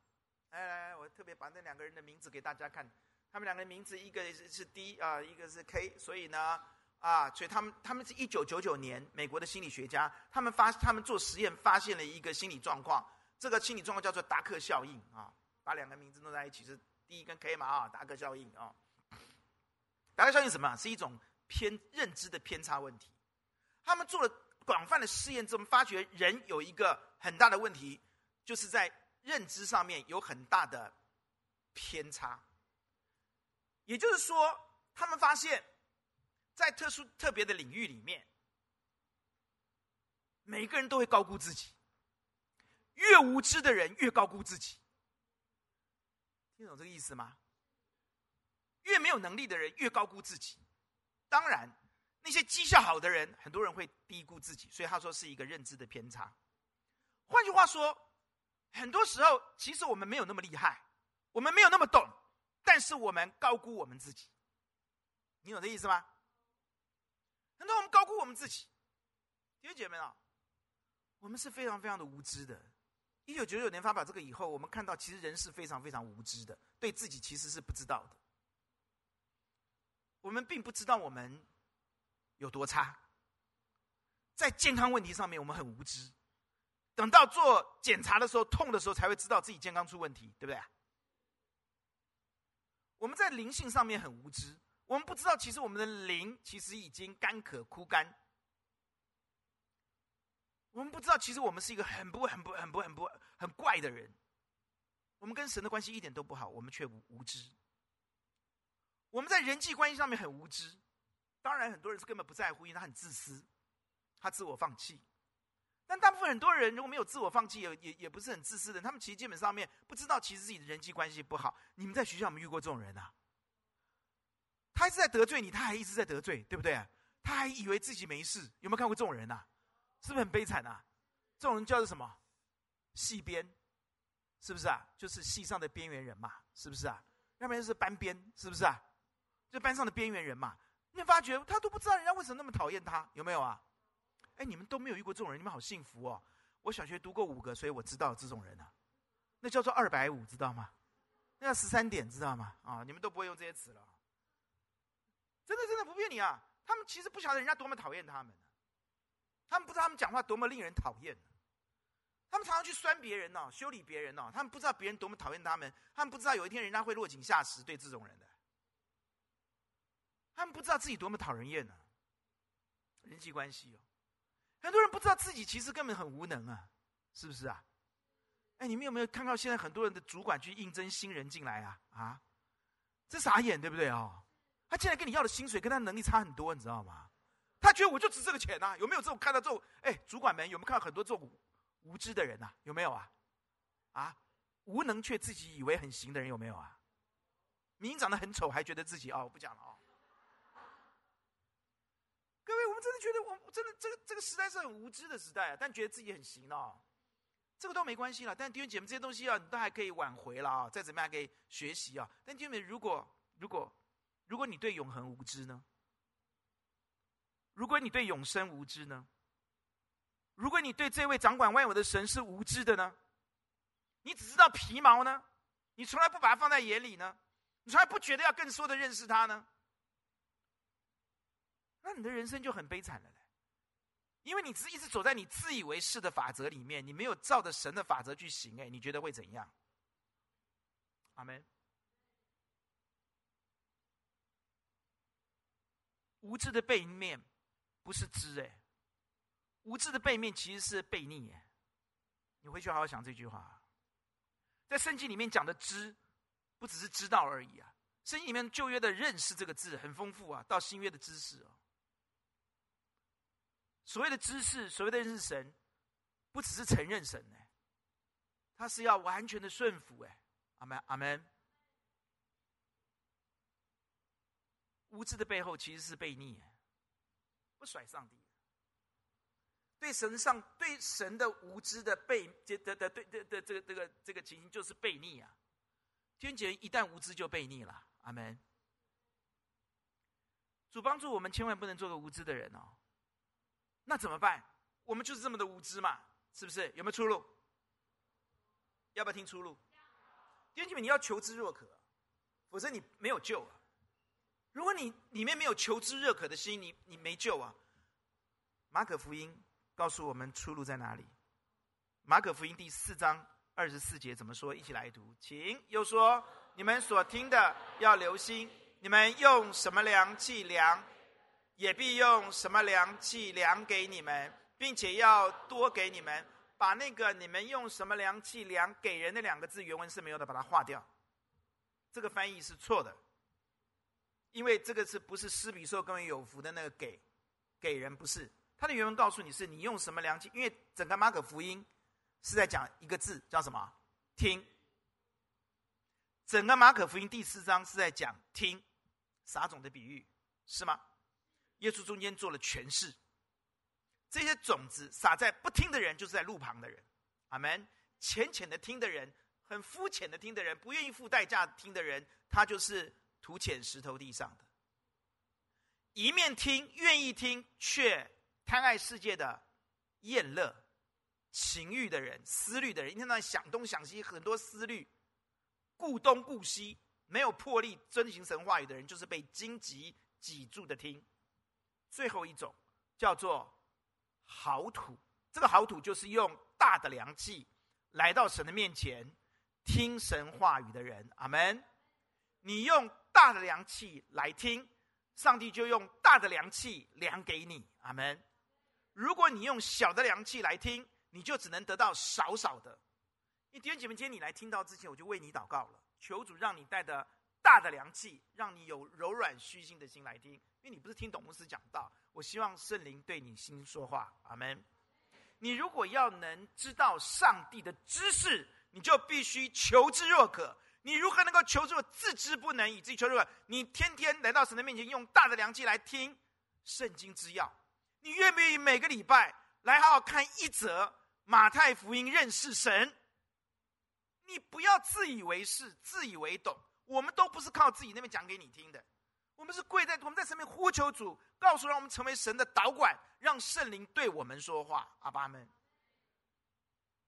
来来来，我特别把那两个人的名字给大家看。他们两个名字，一个是 D 啊，一个是 K，所以呢，啊，所以他们他们是一九九九年美国的心理学家，他们发他们做实验发现了一个心理状况，这个心理状况叫做达克效应啊，把两个名字弄在一起是 D 跟 K 嘛啊，达克效应啊，达克效应什么？是一种偏认知的偏差问题。他们做了广泛的试验之后，发觉人有一个很大的问题，就是在认知上面有很大的偏差。也就是说，他们发现，在特殊特别的领域里面，每个人都会高估自己。越无知的人越高估自己，听懂这个意思吗？越没有能力的人越高估自己。当然，那些绩效好的人，很多人会低估自己。所以他说是一个认知的偏差。换句话说，很多时候其实我们没有那么厉害，我们没有那么懂。但是我们高估我们自己，你懂这意思吗？很多我们高估我们自己，弟兄姐妹啊，我们是非常非常的无知的。一九九九年发表这个以后，我们看到其实人是非常非常无知的，对自己其实是不知道的。我们并不知道我们有多差，在健康问题上面我们很无知。等到做检查的时候，痛的时候才会知道自己健康出问题，对不对？我们在灵性上面很无知，我们不知道其实我们的灵其实已经干渴枯干。我们不知道，其实我们是一个很不、很不、很不、很不、很怪的人。我们跟神的关系一点都不好，我们却无无知。我们在人际关系上面很无知。当然，很多人是根本不在乎，因为他很自私，他自我放弃。但大部分很多人如果没有自我放弃，也也也不是很自私的，他们其实基本上面不知道，其实自己的人际关系不好。你们在学校有没有遇过这种人啊？他一直在得罪你，他还一直在得罪，对不对？他还以为自己没事，有没有看过这种人啊？是不是很悲惨啊？这种人叫做什么？戏边，是不是啊？就是戏上的边缘人嘛，是不是啊？要不然就是班边，是不是啊？就班上的边缘人嘛。你发觉他都不知道人家为什么那么讨厌他，有没有啊？哎，你们都没有遇过这种人，你们好幸福哦。我小学读过五个，所以我知道这种人啊。那叫做二百五，知道吗？那叫十三点，知道吗？啊，你们都不会用这些词了。真的，真的不骗你啊！他们其实不晓得人家多么讨厌他们。他们不知道他们讲话多么令人讨厌，他们常常去酸别人哦，修理别人哦。他们不知道别人多么讨厌他们，他们不知道有一天人家会落井下石对这种人的。他们不知道自己多么讨人厌呢。人际关系哦，很多人不知道自己其实根本很无能啊，是不是啊？哎，你们有没有看到现在很多人的主管去应征新人进来啊？啊，这傻眼对不对哦？他进来跟你要的薪水跟他能力差很多，你知道吗？他觉得我就值这个钱呐、有没有这种看到这种？哎，主管们有没有看到很多这种无知的人呐、有没有啊？啊，无能却自己以为很行的人有没有啊？明明长得很丑还觉得自己哦，我不讲了哦。各位，我们真的觉得我真的这个这个时代是很无知的时代啊，但觉得自己很行哦。这个都没关系了。但弟兄姐妹这些东西啊，你都还可以挽回了啊，再怎么样可以学习啊。但弟兄姐妹，如果如果如果你对永恒无知呢？如果你对永生无知呢？如果你对这位掌管万有的神是无知的呢？你只知道皮毛呢？你从来不把它放在眼里呢？你从来不觉得要更多的认识他呢？那你的人生就很悲惨了嘞，因为你只一直走在你自以为是的法则里面，你没有照着神的法则去行，哎，你觉得会怎样？阿门。无知的背面。不是知哎，无知的背面其实是悖逆哎。你回去好好想这句话。在圣经里面讲的知，不只是知道而已啊。圣经里面旧约的认识这个字很丰富啊，到新约的知识哦。所谓的知识，所谓的认识神，不只是承认神呢，他是要完全的顺服哎。阿门阿门。无知的背后其实是悖逆。不甩上帝，对神上对神的无知的背这的的对的的这个这个这个情形就是悖逆啊！天姐一旦无知就悖逆了，阿门。主帮助我们，千万不能做个无知的人哦。那怎么办？我们就是这么的无知嘛，是不是？有没有出路？要不要听出路？天姐们，你要求知若渴，否则你没有救啊。如果你里面没有求知热渴的心，你你没救啊！马可福音告诉我们出路在哪里？马可福音第四章二十四节怎么说？一起来读，请。又说：你们所听的要留心，你们用什么量器量，也必用什么量器量给你们，并且要多给你们。把那个你们用什么量器量给人的两个字原文是没有的，把它划掉。这个翻译是错的。因为这个是不是施比受更为有福的那个给，给人不是？他的原文告诉你是你用什么量器？因为整个马可福音是在讲一个字叫什么？听。整个马可福音第四章是在讲听，撒种的比喻是吗？耶稣中间做了诠释，这些种子撒在不听的人，就是在路旁的人。阿门。浅浅的听的人，很肤浅的听的人，不愿意付代价听的人，他就是。土浅石头地上的，一面听，愿意听，却贪爱世界的厌乐，情欲的人、思虑的人，一天到晚想东想西，很多思虑，顾东顾西，没有魄力遵行神话语的人，就是被荆棘挤住的听。最后一种叫做好土，这个好土就是用大的量器来到神的面前听神话语的人。阿门。你用大的量器来听，上帝就用大的量器量给你。阿门。如果你用小的量器来听，你就只能得到少少的。你弟兄姐妹，今天你来听到之前，我就为你祷告了，求主让你带着大的量器，让你有柔软虚心的心来听，因为你不是听董牧师讲道。我希望圣灵对你心说话。阿门。你如果要能知道上帝的知识，你就必须求之若渴。你如何能够求之若自知不能，以至于求助？你天天来到神的面前，用大的量器来听圣经之要。你愿不愿意每个礼拜来好好看一则马太福音，认识神？你不要自以为是、自以为懂。我们都不是靠自己那边讲给你听的，我们是跪在我们在神面呼求主，告诉让我们成为神的导管，让圣灵对我们说话。阿爸们，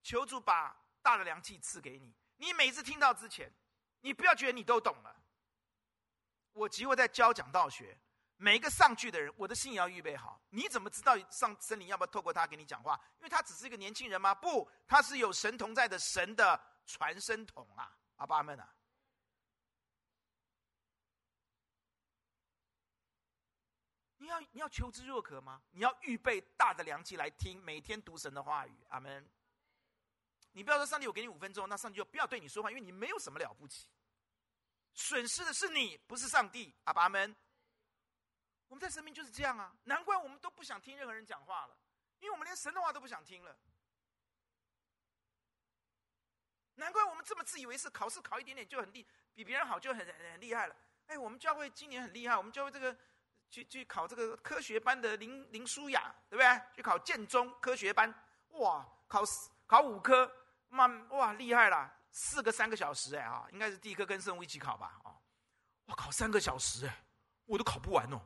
求主把大的良器赐给你。你每次听到之前。你不要觉得你都懂了。我即会在教讲道学，每一个上去的人，我的心也要预备好。你怎么知道上圣灵要不要透过他给你讲话？因为他只是一个年轻人吗？不，他是有神同在的神的传声筒啊！阿爸们啊，你要你要求之若渴吗？你要预备大的良器来听，每天读神的话语。阿门。你不要说上帝，我给你五分钟，那上帝就不要对你说话，因为你没有什么了不起。损失的是你，不是上帝。阿爸们，我们在生命就是这样啊！难怪我们都不想听任何人讲话了，因为我们连神的话都不想听了。难怪我们这么自以为是，考试考一点点就很厉，比别人好就很很厉害了。哎，我们教会今年很厉害，我们教会这个去去考这个科学班的林林舒雅，对不对？去考建中科学班，哇，考考五科。妈哇，厉害了！四个三个小时哎啊，应该是第一科跟生物一起考吧啊！哇，考三个小时哎，我都考不完哦。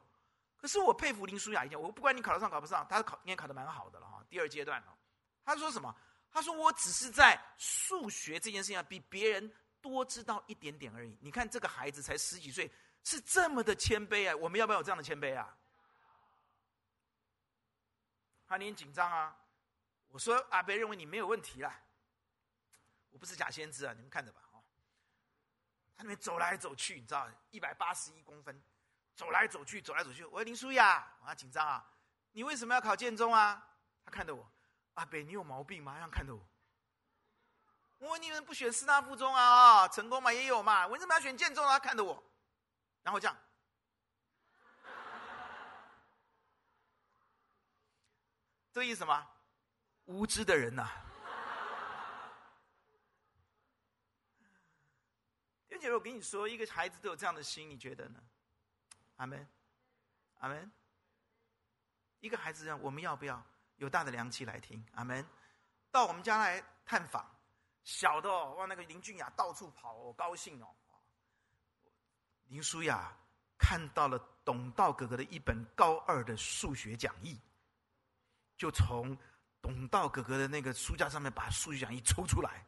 可是我佩服林舒雅一点，我不管你考得上考不上，他考应该考得蛮好的了哈。第二阶段哦，他说什么？他说我只是在数学这件事情上比别人多知道一点点而已。你看这个孩子才十几岁，是这么的谦卑啊！我们要不要有这样的谦卑啊？他有点紧张啊。我说阿北认为你没有问题啦。我不是假先知啊，你们看着吧，哦，他那边走来走去，你知道，一百八十一公分，走来走去，走来走去。我林书雅，我紧张啊，你为什么要考建中啊？他看着我，阿北，你有毛病吗？这样看着我。我问你们不选师大附中啊？成功嘛也有嘛，为什么要选建中啊？看着我，然后这样，这个意思什么？无知的人呐、啊。而且我跟你说，一个孩子都有这样的心，你觉得呢？阿门，阿门。一个孩子这样，我们要不要有大的量器来听？阿门。到我们家来探访，小的哦，哇，那个林俊雅到处跑，我高兴哦。林书雅看到了董道哥哥的一本高二的数学讲义，就从董道哥哥的那个书架上面把数学讲义抽出来。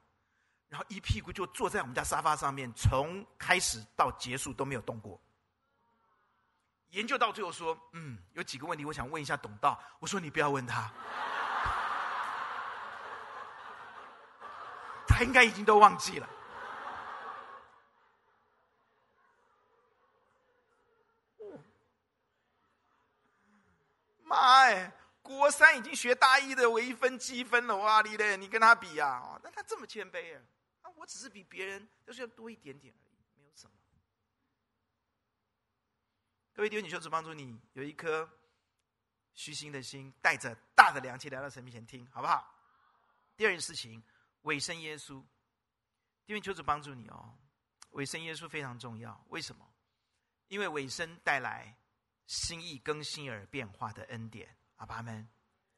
然后一屁股就坐在我们家沙发上面，从开始到结束都没有动过。研究到最后说：“嗯，有几个问题我想问一下董道。”我说：“你不要问他，他应该已经都忘记了。”妈哎，国三已经学大一的微分积分了，哇哩嘞！你跟他比呀？哦，那他这么谦卑啊？我只是比别人就是要多一点点而已，没有什么。各位弟兄，你求主帮助你有一颗虚心的心，带着大的量器来到神面前听，好不好？第二件事情，委身耶稣。弟兄，求主帮助你哦，委身耶稣非常重要。为什么？因为委身带来心意更新而变化的恩典。阿爸们，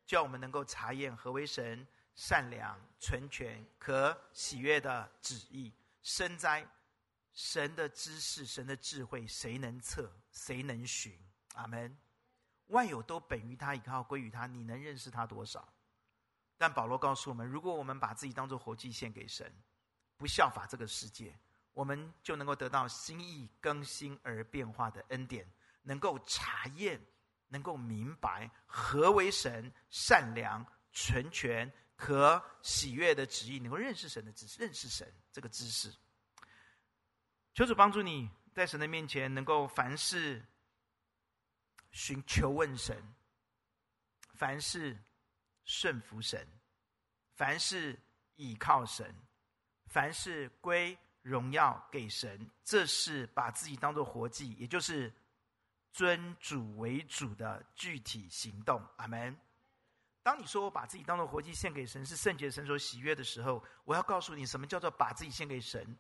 叫我们能够查验何为神。善良、纯全、可喜悦的旨意，深哉神的知识、神的智慧，谁能测？谁能寻？阿门。万有都本于他，依靠归于他。你能认识他多少？但保罗告诉我们，如果我们把自己当作活祭献给神，不效法这个世界，我们就能够得到心意更新而变化的恩典，能够查验，能够明白何为神善良、纯全、可喜悦的旨意，能够认识神的知识，认识神这个知识。求主帮助你在神的面前，能够凡事寻求问神，凡事顺服神，凡事倚靠神，凡事归荣耀给神。这是把自己当做活祭，也就是尊主为主的具体行动。阿门。当你说我把自己当作活祭献给神，是圣洁神所喜悦的时候，我要告诉你，什么叫做把自己献给神？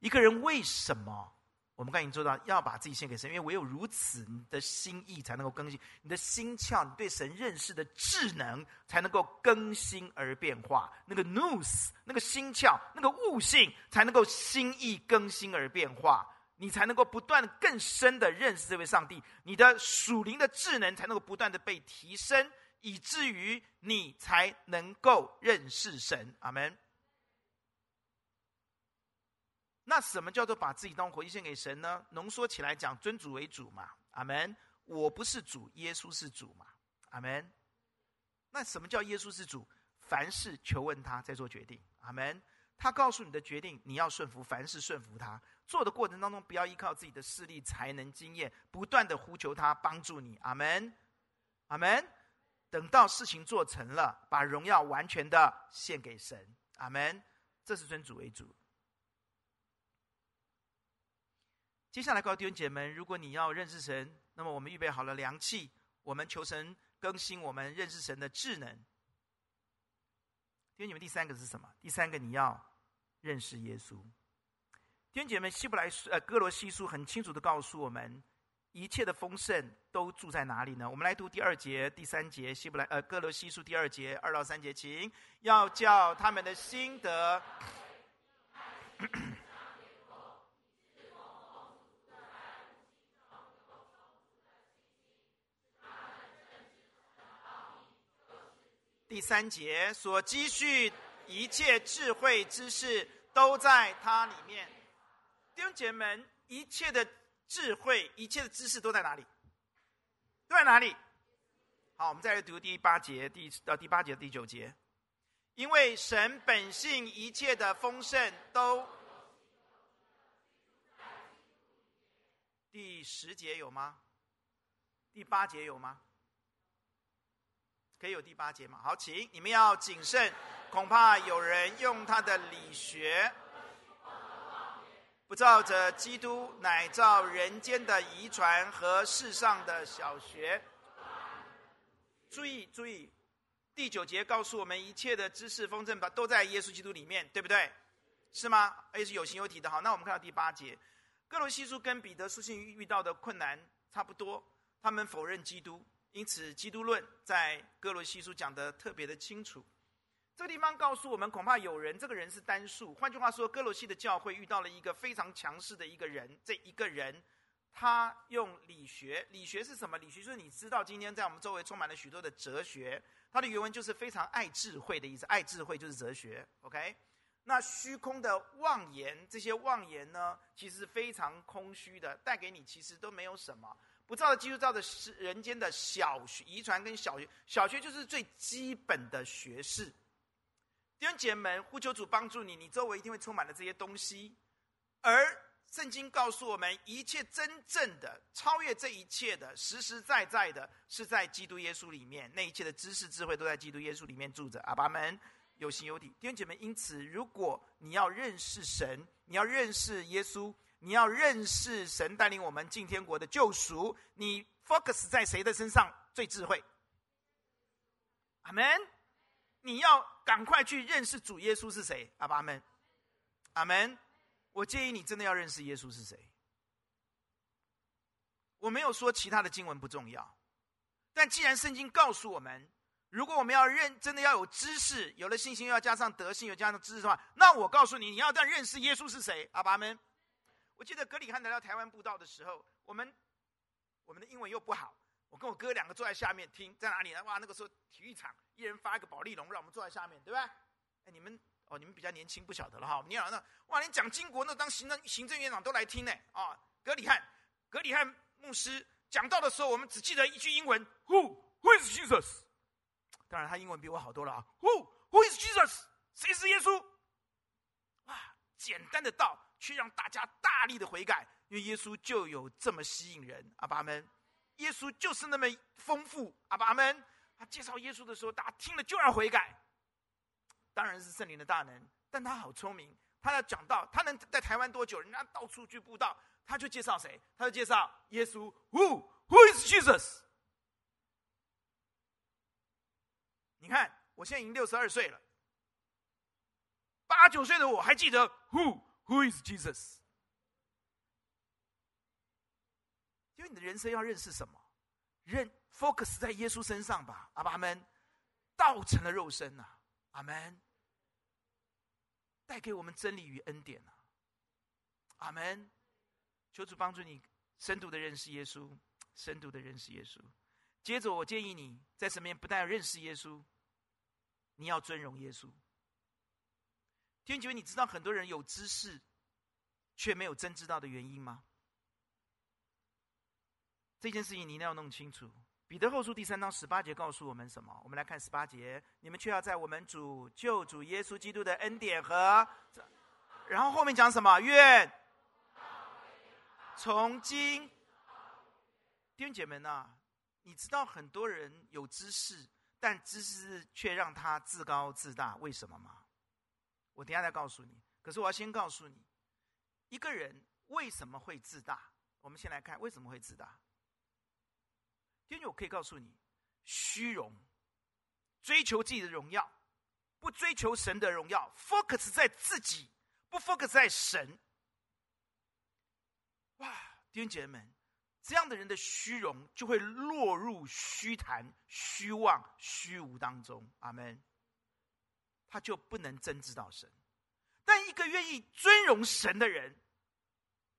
一个人为什么？我们刚已经做到要把自己献给神，因为唯有如此，你的心意才能够更新，你的心窍，你对神认识的智能才能够更新而变化。那个 nous，那个心窍，那个悟性，才能够心意更新而变化，你才能够不断更深的认识这位上帝，你的属灵的智能才能够不断的被提升，以至于你才能够认识神。阿门。那什么叫做把自己当活祭献给神呢？浓缩起来讲，尊主为主嘛，阿门。我不是主，耶稣是主嘛，阿门。那什么叫耶稣是主？凡事求问他，再做决定，阿门。他告诉你的决定，你要顺服，凡事顺服他。做的过程当中，不要依靠自己的势力、才能、经验，不断的呼求他帮助你，阿门，阿门。等到事情做成了，把荣耀完全的献给神，阿门。这是尊主为主。接下来，各位弟兄姐妹们，如果你要认识神，那么我们预备好了良器，我们求神更新我们认识神的智能。弟兄姐妹，第三个是什么？第三个你要认识耶稣。弟兄姐们，希伯来书呃哥罗西书很清楚的告诉我们，一切的丰盛都住在哪里呢？我们来读第二节、第三节，希伯来呃哥罗西书第二节二到三节，请要叫他们的心得。第三节所积蓄一切智慧知识都在它里面。弟兄姐妹们，一切的智慧、一切的知识都在哪里？都在哪里？好，我们再来读第八节，第到第八节第九节。因为神本性一切的丰盛都。第十节有吗？第八节有吗？可以有第八节吗？好，请你们要谨慎，恐怕有人用他的理学，不照着基督，乃照人间的遗传和世上的小学。注意注意，第九节告诉我们，一切的知识丰盛吧，都在耶稣基督里面，对不对？是吗？也是有形有体的。好，那我们看到第八节，哥罗西书跟彼得书信遇到的困难差不多，他们否认基督。因此，基督论在哥罗西书讲得特别的清楚。这个地方告诉我们，恐怕有人，这个人是单数。换句话说，歌罗西的教会遇到了一个非常强势的一个人。这一个人，他用理学，理学是什么？理学就是你知道，今天在我们周围充满了许多的哲学。它的原文就是非常爱智慧的意思，爱智慧就是哲学。OK，那虚空的妄言，这些妄言呢，其实非常空虚的，带给你其实都没有什么。不照的基督照的是人间的小学遗传跟小学，小学就是最基本的学识。弟兄姐妹们，呼求主帮助你，你周围一定会充满了这些东西。而圣经告诉我们，一切真正的超越这一切的，实实在在的，是在基督耶稣里面。那一切的知识智慧都在基督耶稣里面住着。阿爸们有形有体。弟兄姐妹，因此，如果你要认识神，你要认识耶稣。你要认识神带领我们进天国的救赎，你 focus 在谁的身上最智慧？阿门。你要赶快去认识主耶稣是谁？阿爸阿门。阿门。我建议你真的要认识耶稣是谁。我没有说其他的经文不重要，但既然圣经告诉我们，如果我们要认真的要有知识，有了信心又要加上德性，又加上知识的话，那我告诉你，你要这样认识耶稣是谁？阿爸阿门。我记得格里汉来到台湾布道的时候，我们我们的英文又不好，我跟我哥两个坐在下面听，在哪里呢？哇，那个时候体育场，一人发一个保利龙，让我们坐在下面，对吧？哎，你们哦，你们比较年轻，不晓得了哈。你好，那哇，连蒋经国那当行政行政院长都来听呢。啊，格里汉，格里汉牧师讲道的时候，我们只记得一句英文：Who Who is Jesus？当然，他英文比我好多了啊。Who Who is Jesus？谁是耶稣？哇，简单的道，却让大家大力的悔改，因为耶稣就有这么吸引人。阿爸们，耶稣就是那么丰富。阿爸们，他介绍耶稣的时候，大家听了就要悔改。当然是圣灵的大能，但他好聪明。他要讲道，他能在台湾多久？人家到处去布道，他就介绍谁？他就介绍耶稣。Who Who is Jesus？你看，我现在已经六十二岁了，八九岁的我还记得 Who Who is Jesus？因为你的人生要认识什么？认 focus 在耶稣身上吧。阿爸们，道成了肉身呐、啊。阿门，带给我们真理与恩典啊！阿门，求主帮助你深度的认识耶稣，深度的认识耶稣。接着，我建议你在身边不但要认识耶稣，你要尊荣耶稣。天主，你知道很多人有知识，却没有真知道的原因吗？这件事情你一定要弄清楚。彼得后书第三章十八节告诉我们什么？我们来看十八节：你们却要在我们主救主耶稣基督的恩典和……然后后面讲什么？愿从今弟兄姐妹呐，你知道很多人有知识，但知识却让他自高自大，为什么吗？我等下再告诉你。可是我要先告诉你，一个人为什么会自大？我们先来看为什么会自大。因为我可以告诉你，虚荣，追求自己的荣耀，不追求神的荣耀，focus 在自己，不 focus 在神。哇，弟兄姐妹们，这样的人的虚荣就会落入虚谈、虚妄、虚无当中。阿门。他就不能真知道神。但一个愿意尊荣神的人，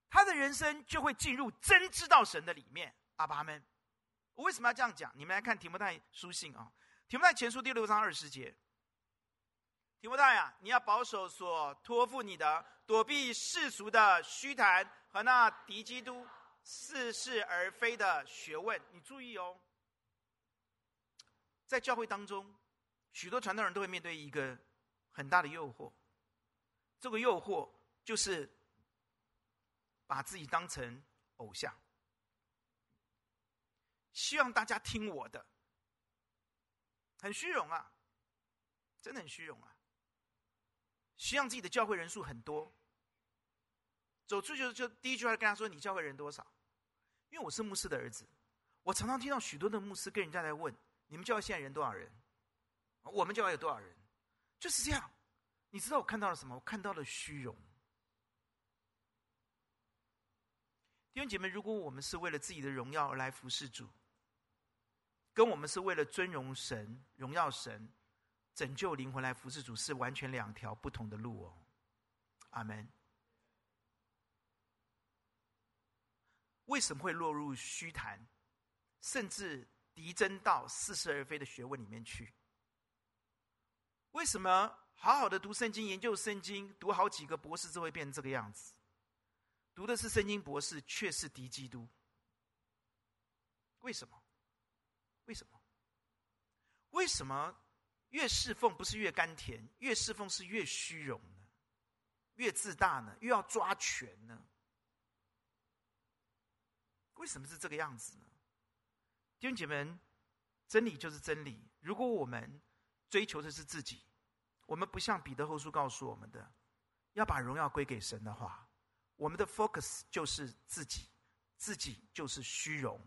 他的人生就会进入真知道神的里面。阿爸们。我为什么要这样讲？你们来看提摩太书信啊，提摩太前书第六章二十节。提摩太呀，你要保守所托付你的，躲避世俗的虚谈和那敌基督似是而非的学问。你注意哦，在教会当中，许多传道人都会面对一个很大的诱惑，这个诱惑就是把自己当成偶像。希望大家听我的，很虚荣啊，真的很虚荣啊。希望自己的教会人数很多，走出去就第一句话跟他说：“你教会人多少？”因为我是牧师的儿子，我常常听到许多的牧师跟人家来问：“你们教会现在人多少人？我们教会有多少人？”就是这样。你知道我看到了什么？我看到了虚荣。弟兄姐妹，如果我们是为了自己的荣耀而来服侍主，跟我们是为了尊荣神、荣耀神、拯救灵魂来服侍主，是完全两条不同的路哦。阿门。为什么会落入虚谈，甚至敌真道似是而非的学问里面去？为什么好好的读圣经、研究圣经，读好几个博士就会变成这个样子？读的是圣经博士，却是敌基督。为什么？为什么？为什么越侍奉不是越甘甜，越侍奉是越虚荣呢？越自大呢？越要抓权呢？为什么是这个样子呢？弟兄姐妹，真理就是真理。如果我们追求的是自己，我们不像彼得后书告诉我们的，要把荣耀归给神的话，我们的 focus 就是自己，自己就是虚荣。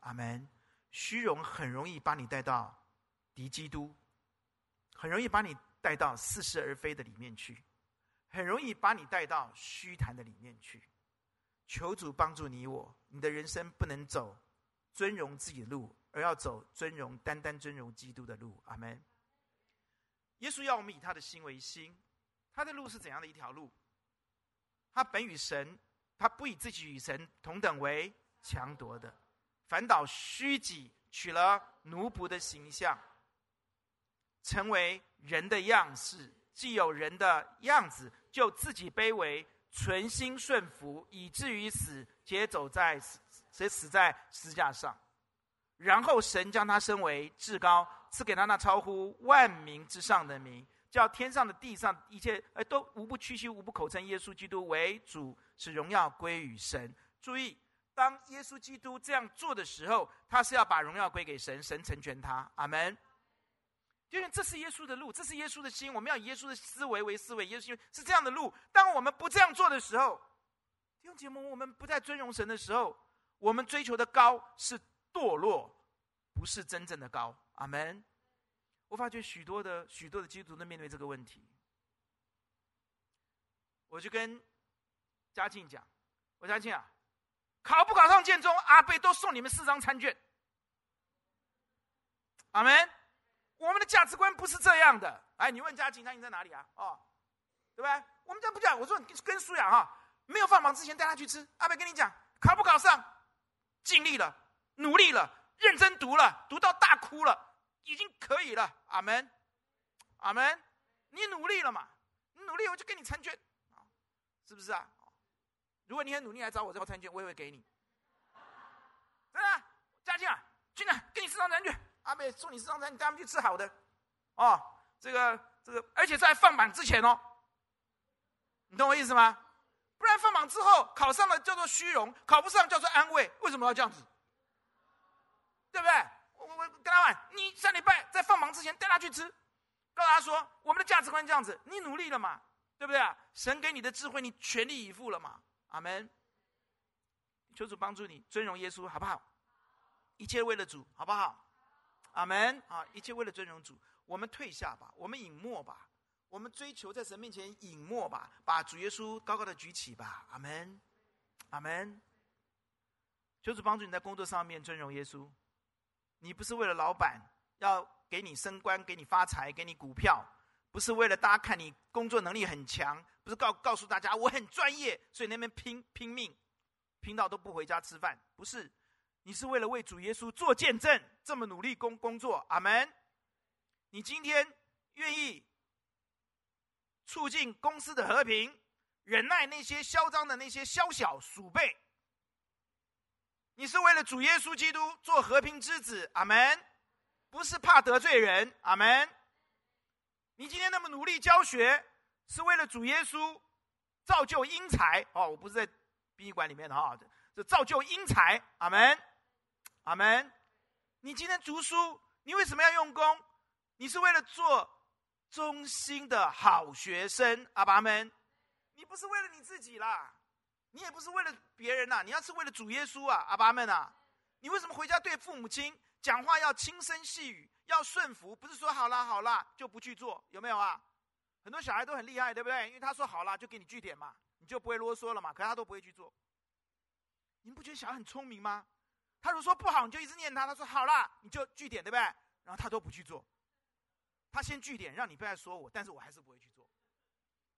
阿门。虚荣很容易把你带到敌基督，很容易把你带到似是而非的里面去，很容易把你带到虚谈的里面去。求主帮助你我，你的人生不能走尊荣自己的路，而要走尊荣单单尊荣基督的路。阿门。耶稣要我们以他的心为心，他的路是怎样的一条路？他本与神，他不以自己与神同等为强夺的。反倒虚己，取了奴仆的形象，成为人的样式。既有人的样子，就自己卑微，存心顺服，以至于死，且走在死，且死在十字架上。然后神将他升为至高，赐给他那超乎万民之上的名，叫天上的、地上一切，呃，都无不屈膝，无不口称耶稣基督为主，使荣耀归于神。注意，当耶稣基督这样做的时候，他是要把荣耀归给神，神成全他。阿门。因为这是耶稣的路，这是耶稣的心，我们要以耶稣的思维为思维。耶稣是这样的路。当我们不这样做的时候，弟兄姐妹，我们不再尊荣神的时候，我们追求的高是堕落，不是真正的高。阿门。我发觉许多的许多的基督徒都面对这个问题。我就跟嘉庆讲：“我嘉庆啊，考不考上建中，阿伯都送你们四张餐券。”阿门。我们的价值观不是这样的。哎，你问嘉靖，他你在哪里啊？哦，对不对？我们这样不讲。我说你跟苏雅哈，没有放榜之前带他去吃。阿伯跟你讲，考不考上，尽力了，努力了，认真读了，读到大哭了，已经可以了。阿门，阿门。你努力了嘛？你努力，我就给你餐券，是不是啊？如果你很努力来找我这个餐券，我也会给你。对啊，嘉靖啊，进来，给你四张餐券。阿妹送你四张餐，你带他们去吃好的，哦，这个这个，而且在放榜之前哦，你懂我意思吗？不然放榜之后考上了叫做虚荣，考不上叫做安慰，为什么要这样子？对不对？我我跟他讲，你上礼拜在放榜之前带他去吃，告诉他说我们的价值观这样子，你努力了嘛？对不对啊？神给你的智慧，你全力以赴了嘛？阿门。求主帮助你尊荣耶稣，好不好？一切为了主，好不好？阿门啊！一切为了尊荣主，我们退下吧，我们隐没吧，我们追求在神面前隐没吧，把主耶稣高高的举起吧。阿门，阿门。求主帮助你在工作上面尊荣耶稣。你不是为了老板要给你升官、给你发财、给你股票，不是为了大家看你工作能力很强，不是告告诉大家我很专业，所以那边拼拼命，拼到都不回家吃饭，不是。你是为了为主耶稣做见证，这么努力工工作，阿门。你今天愿意促进公司的和平，忍耐那些嚣张的那些宵小鼠辈。你是为了主耶稣基督做和平之子，阿门。不是怕得罪人，阿门。你今天那么努力教学，是为了主耶稣造就英才哦。我不是在殡仪馆里面的哈，这造就英才，阿门。阿门！你今天读书，你为什么要用功？你是为了做忠心的好学生，阿爸们。你不是为了你自己啦，你也不是为了别人呐，你要是为了主耶稣啊，阿爸们啊！你为什么回家对父母亲讲话要轻声细语，要顺服？不是说好啦好啦就不去做，有没有啊？很多小孩都很厉害，对不对？因为他说好啦，就给你句点嘛，你就不会啰嗦了嘛。可是他都不会去做，你们不觉得小孩很聪明吗？他如果说不好，你就一直念他。他说好了，你就句点，对不对？然后他都不去做。他先句点，让你不要说我，但是我还是不会去做。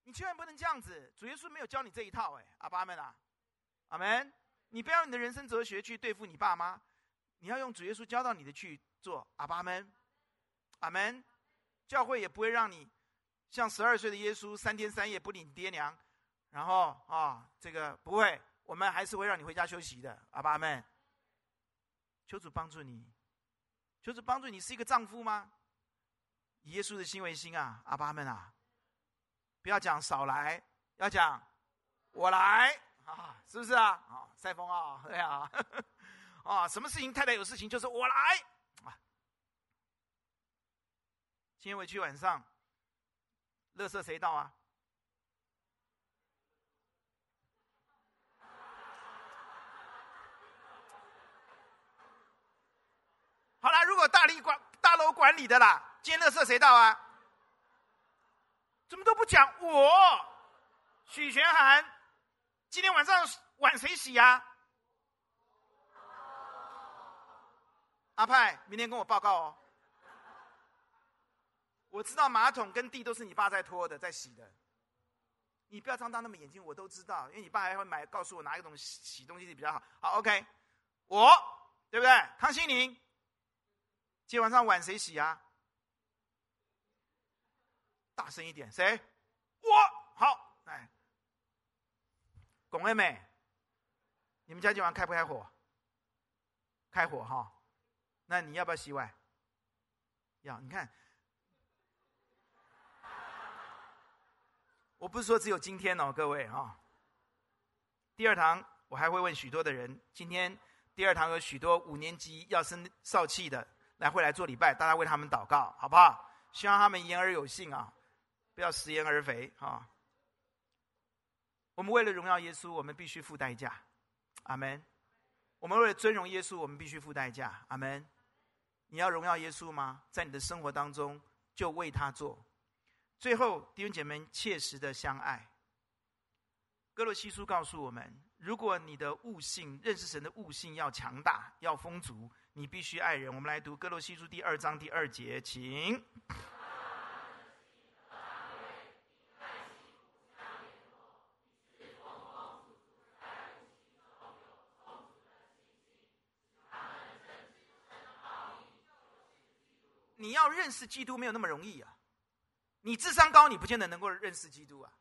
你千万不能这样子。主耶稣没有教你这一套，哎，阿爸们啊，阿门。你不要用你的人生哲学去对付你爸妈，你要用主耶稣教导你的去做，阿爸们，阿门。教会也不会让你像十二岁的耶稣三天三夜不理爹娘，然后啊、这个不会，我们还是会让你回家休息的，阿爸们。求主帮助你，求主帮助你是一个丈夫吗？以耶稣的心为心啊，阿爸们啊，不要讲少来，要讲我来啊，是不是啊？啊，赛风啊，对啊，啊，什么事情太太有事情就是我来啊。今天回去晚上，垃圾谁倒啊？好了，如果大楼管大楼管理的啦，今天垃圾谁倒啊？怎么都不讲我？许玄涵，今天晚上碗谁洗呀？阿派，明天跟我报告哦。我知道马桶跟地都是你爸在拖的，在洗的。你不要张大那么眼睛，我都知道，因为你爸还会买告诉我哪一种洗洗东西比较好。好，OK，我对不对？康熙宁，今晚上碗谁洗啊？大声一点，谁？我好，来，龚妹妹，你们家今晚开不开火？开火哈，那你要不要洗碗？要，你看，我不是说只有今天哦，各位哈。第二堂我还会问许多的人，今天第二堂有许多五年级要升少气的来会来做礼拜，大家为他们祷告，好不好？希望他们言而有信啊。不要食言而肥哈！我们为了荣耀耶稣，我们必须付代价。阿门。我们为了尊荣耶稣，我们必须付代价。阿门。你要荣耀耶稣吗？在你的生活当中，就为他做。最后，弟兄姐妹，切实的相爱。哥罗西书告诉我们：如果你的悟性，认识神的悟性要强大、要丰足，你必须爱人。我们来读哥罗西书第二章第二节，请。你要认识基督没有那么容易啊！你智商高，你不见得能够认识基督啊。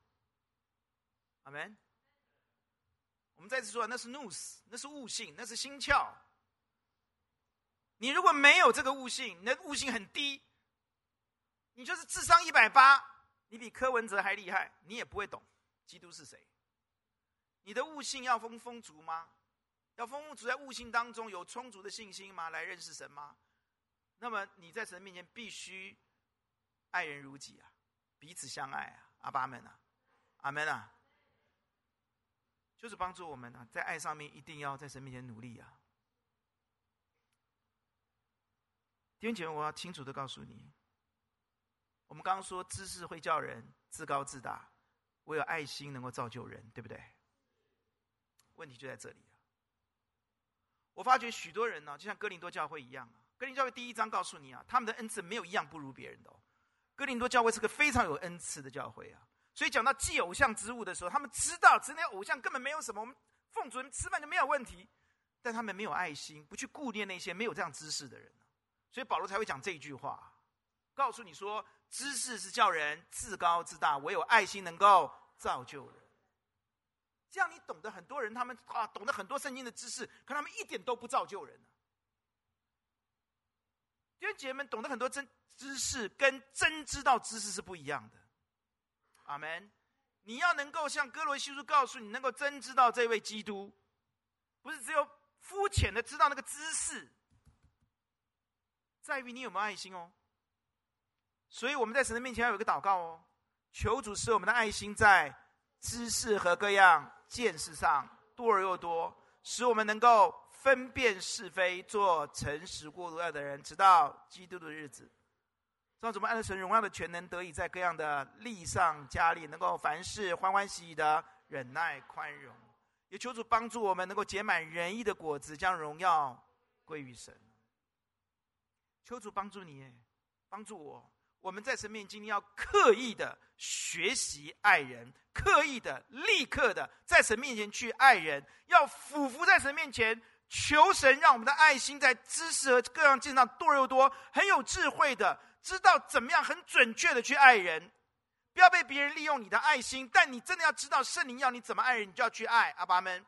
阿门。我们再次说，那是 nous，那是悟性，那是心窍。你如果没有这个悟性，你的悟性很低，你就是智商一百八，你比柯文哲还厉害，你也不会懂基督是谁。你的悟性要丰丰足吗？要丰足在悟性当中有充足的信心吗？来认识神吗？那么你在神面前必须爱人如己啊，彼此相爱啊，阿爸们啊，阿门啊，就是帮助我们啊，在爱上面一定要在神面前努力啊。弟兄姐妹，我要清楚的告诉你，我们刚刚说知识会叫人自高自大，唯有爱心能够造就人，对不对？问题就在这里啊。我发觉许多人呢，就像哥林多教会一样啊。哥林教会第一章告诉你啊，他们的恩赐没有一样不如别人的哦。哥林多教会是个非常有恩赐的教会啊，所以讲到祭偶像之物的时候，他们知道，只那偶像根本没有什么，我们奉主人吃饭就没有问题，但他们没有爱心，不去顾念那些没有这样知识的人，所以保罗才会讲这一句话，告诉你说，知识是叫人自高自大，唯有爱心能够造就人。这样你懂得很多人，他们啊懂得很多圣经的知识，可他们一点都不造就人。弟兄姐妹们懂得很多真知识，跟真知道知识是不一样的。阿门。你要能够像哥罗西书告诉你，能够真知道这位基督，不是只有肤浅的知道那个知识，在于你有没有爱心哦。所以我们在神的面前要有一个祷告哦，求主使我们的爱心在知识和各样见识上多而又多，使我们能够。分辨是非，做诚实过路的人，直到基督的日子。让我们按着神荣耀的权能，得以在各样的力上加力，能够凡事欢欢喜喜的忍耐宽容。也求主帮助我们，能够结满仁义的果子，将荣耀归于神。求主帮助你，帮助我。我们在神面前要刻意的学习爱人，刻意的、立刻的在神面前去爱人，要俯伏在神面前。求神让我们的爱心在知识和各样见识上多又多，很有智慧的知道怎么样很准确的去爱人，不要被别人利用你的爱心，但你真的要知道圣灵要你怎么爱人，你就要去爱。阿爸们，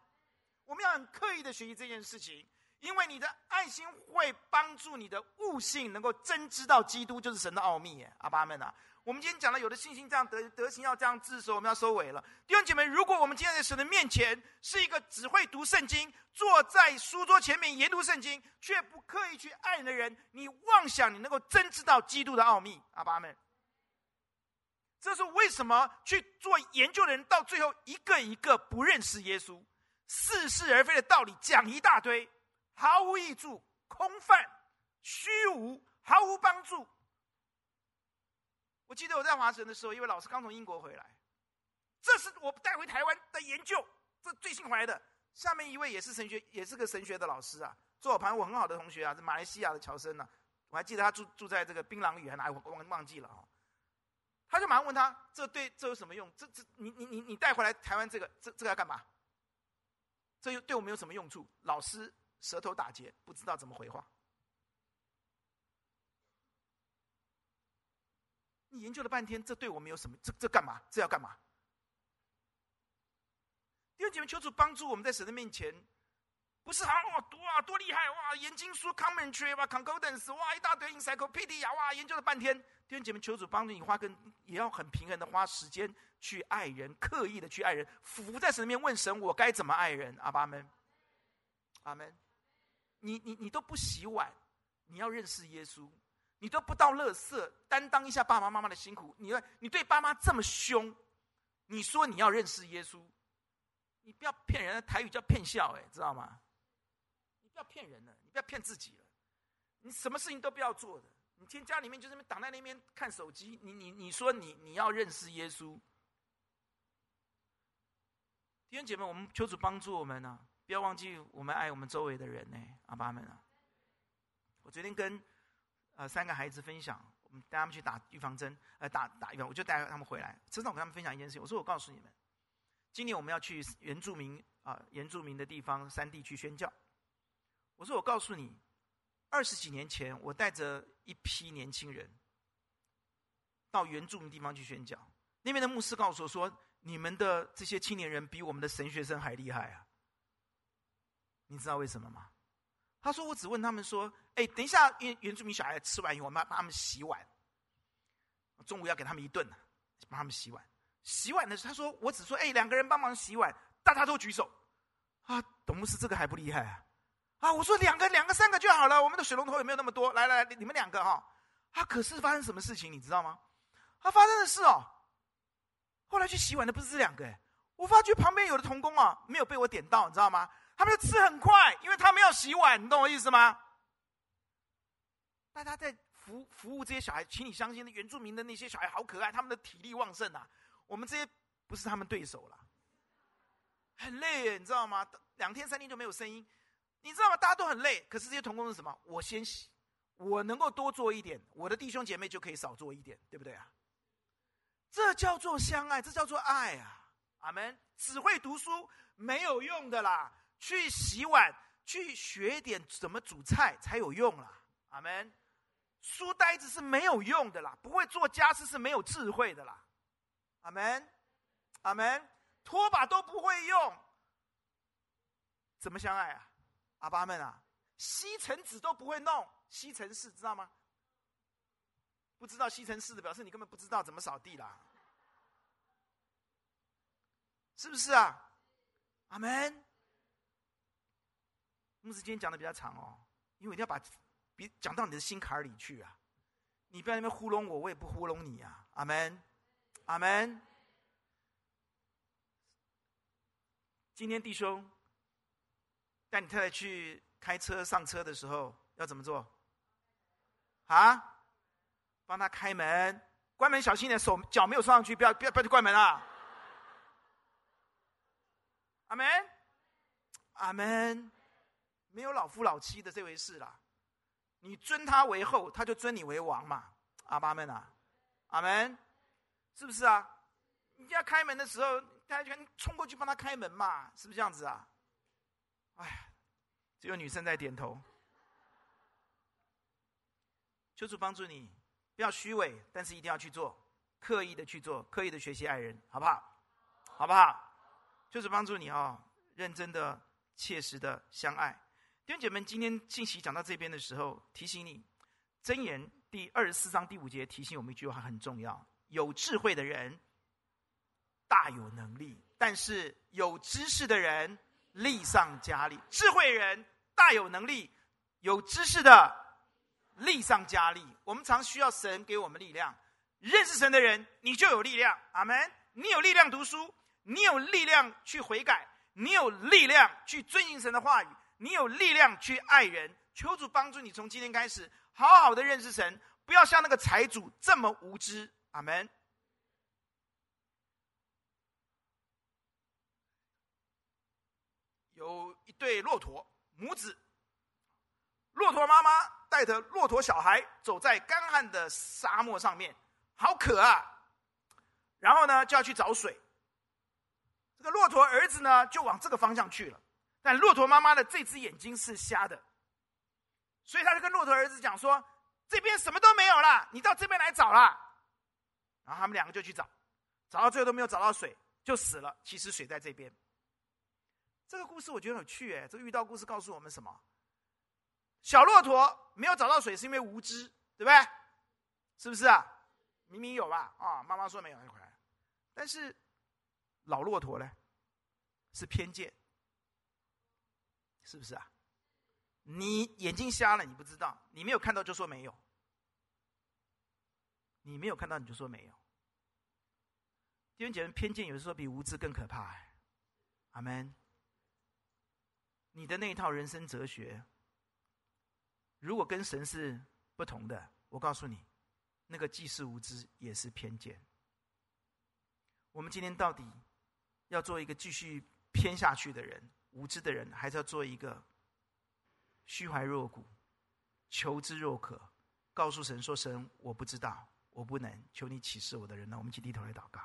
我们要很刻意的学习这件事情，因为你的爱心会帮助你的悟性能够真知道基督就是神的奥秘。阿爸们啊。我们今天讲了，有的信心这样德德行要这样治的时候，我们要收尾了。弟兄姐妹，如果我们今天在神的面前是一个只会读圣经、坐在书桌前面研读圣经，却不刻意去爱人的人，你妄想你能够真知道基督的奥秘？阿爸们，这是为什么去做研究的人到最后一个一个不认识耶稣，似是而非的道理讲一大堆，毫无益处、空泛、虚无、毫无帮助。我记得我在华神的时候，一位老师刚从英国回来，这是我带回台湾的研究，这最新回来的。下面一位也是神学，也是个神学的老师啊，坐我旁我很好的同学啊，是马来西亚的乔森呐、啊。我还记得他住住在这个槟榔屿还哪，我忘忘记了啊。他就马上问他，这对这有什么用？这这你你你你带回来台湾这个这这个要干嘛？这又对我们有什么用处？老师舌头打结，不知道怎么回话。你研究了半天，这对我们有什么？这这干嘛？这要干嘛？弟兄姐妹，求主帮助我们在神的面前，不是好哇读啊多厉害哇，研经书 commentary 哇 concordance 哇一大堆 encyclopedia 哇研究了半天。弟兄姐妹，求主帮助你花跟也要很平衡的花时间去爱人，刻意的去爱人，伏在神面问神，我该怎么爱人？阿爸们，阿门。你你你都不洗碗，你要认识耶稣。你都不到乐色，担当一下爸爸妈妈的辛苦。你你对爸妈这么凶，你说你要认识耶稣，你不要骗人，台语叫骗笑，哎，知道吗？你不要骗人了，你不要骗自己了。你什么事情都不要做的，你天家里面就这么挡在那边看手机。你你你说你你要认识耶稣，弟兄姐妹，我们求主帮助我们呢、不要忘记我们爱我们周围的人呢，阿爸们啊。我昨天跟。呃，三个孩子分享，我们带他们去打预防针，呃，打打预防，我就带他们回来。车上我跟他们分享一件事情，我说我告诉你们，今年我们要去原住民啊、原住民的地方山地去宣教。我说我告诉你，二十几年前我带着一批年轻人到原住民地方去宣教，那边的牧师告诉我说，你们的这些青年人比我们的神学生还厉害啊！你知道为什么吗？他说：“我只问他们说，哎，等一下，原原住民小孩吃完以后，我们要帮他们洗碗。中午要给他们一顿，帮他们洗碗。洗碗的时候，他说，我只说，哎，两个人帮忙洗碗，大家都举手。啊，董牧师这个还不厉害啊？啊，我说两个、两个、三个就好了。我们的水龙头也没有那么多。来来来，你们两个哈、哦。啊，可是发生什么事情，你知道吗？啊发生的事哦。后来去洗碗的不是这两个，我发觉旁边有的童工啊，没有被我点到，你知道吗？”他们吃很快，因为他们要洗碗，你懂我意思吗？大家在服服务这些小孩，请你相信，那原住民的那些小孩好可爱，他们的体力旺盛啊。我们这些不是他们对手了，很累，你知道吗？两天三天就没有声音，你知道吗？大家都很累，可是这些童工是什么？我先洗，我能够多做一点，我的弟兄姐妹就可以少做一点，对不对啊？这叫做相爱，这叫做爱啊！阿门。只会读书没有用的啦。去洗碗，去学点怎么煮菜才有用啦。阿门。书呆子是没有用的啦，不会做家事是没有智慧的啦。阿门，阿门。拖把都不会用，怎么相爱啊？阿爸们啊，吸尘纸都不会弄，吸尘室知道吗？不知道吸尘室的，表示你根本不知道怎么扫地啦，是不是啊？阿门。牧师今天讲的比较长哦，因为我一定要把比讲到你的心坎里去啊！你不要那边糊弄我，我也不糊弄你啊！阿门，阿门。今天弟兄带你太太去开车上车的时候要怎么做？啊？帮他开门，关门小心点，手脚没有放上去，不要不要不要去关门啊！阿门，阿门。没有老夫老妻的这回事啦，你尊他为后，他就尊你为王嘛，阿爸们啊，阿门，是不是啊？你要开门的时候，大家全冲过去帮他开门嘛，是不是这样子啊？哎，只有女生在点头。求主帮助你，不要虚伪，但是一定要去做，刻意的去做，刻意的学习爱人，好不好？好不好？就是帮助你哦，认真的、切实的相爱。弟兄姐妹，今天信息讲到这边的时候，提醒你，《箴言》第二十四章第五节提醒我们一句话很重要：有智慧的人大有能力，但是有知识的人力上加力。智慧人大有能力，有知识的力。上加力。我们常需要神给我们力量。认识神的人，你就有力量。阿门。你有力量读书，你有力量去悔改，你有力量去遵行神的话语。你有力量去爱人，求主帮助你，从今天开始好好的认识神，不要像那个财主这么无知。阿门。有一对骆驼母子，骆驼妈妈带着骆驼小孩走在干旱的沙漠上面，好渴啊！然后呢，就要去找水。这个骆驼儿子呢，就往这个方向去了。但骆驼妈妈的这只眼睛是瞎的，所以他就跟骆驼儿子讲说：“这边什么都没有了，你到这边来找啦。”然后他们两个就去找，找到最后都没有找到水，就死了。其实水在这边。这个故事我觉得很有趣，哎，这个寓道故事告诉我们什么？小骆驼没有找到水是因为无知，对不对？是不是啊？明明有吧？啊，妈妈说没有，就回来。但是老骆驼呢？是偏见，是不是啊？你眼睛瞎了，你不知道，你没有看到就说没有，你没有看到你就说没有。弟兄姐妹，偏见有时候比无知更可怕，哎，阿门。你的那一套人生哲学，如果跟神是不同的，我告诉你，那个既是无知也是偏见。我们今天到底要做一个继续偏下去的人、无知的人，还是要做一个虚怀若谷、求知若渴，告诉神说：“神，我不知道，我不能，求你启示我的人呢？”我们一起低头来祷告。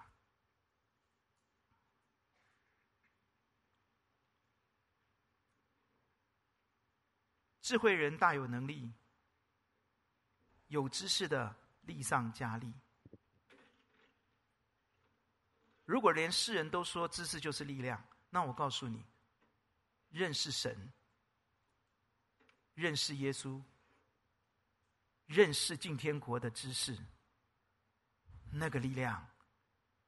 智慧人大有能力，有知识的力上加力。如果连世人都说知识就是力量，那我告诉你，认识神、认识耶稣、认识进天国的知识，那个力量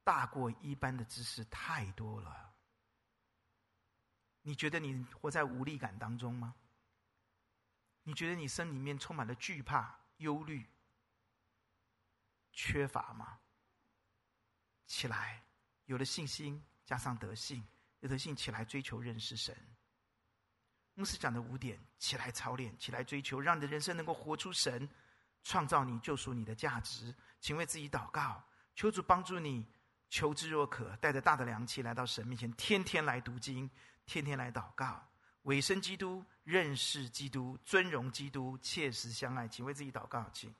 大过一般的知识太多了。你觉得你活在无力感当中吗？你觉得你心里面充满了惧怕、忧虑、缺乏吗？起来，有了信心，加上德性，有德性起来追求认识神。牧师讲的五点，起来操练，起来追求，让你的人生能够活出神创造你、救赎你的价值。请为自己祷告，求主帮助你，求知若渴，带着大的良气来到神面前，天天来读经，天天来祷告。委身基督，认识基督，尊荣基督，切实相爱，请为自己祷告，请。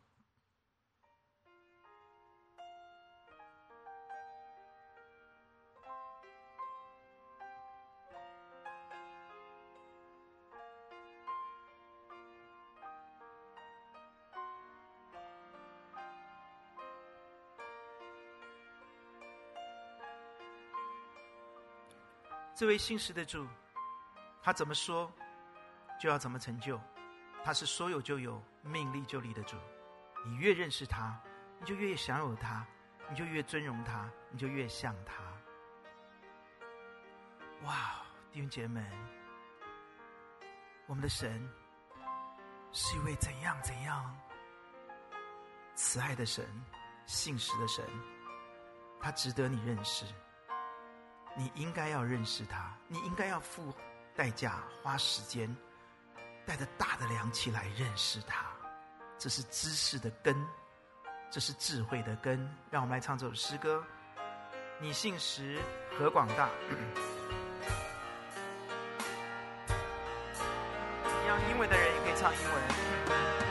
这位信实的主。他怎么说，就要怎么成就。他是说有就有，命立就立的主。你越认识他，你就越享有他，你就越尊荣他，你就越像他。哇，弟兄姐妹们，我们的神是一位怎样怎样慈爱的神，信实的神，他值得你认识。你应该要认识他，你应该要付。代价，花时间，带着大的量器来认识他，这是知识的根，这是智慧的根。让我们来唱这首诗歌。你信实何广大？一样英文的人也可以唱英文。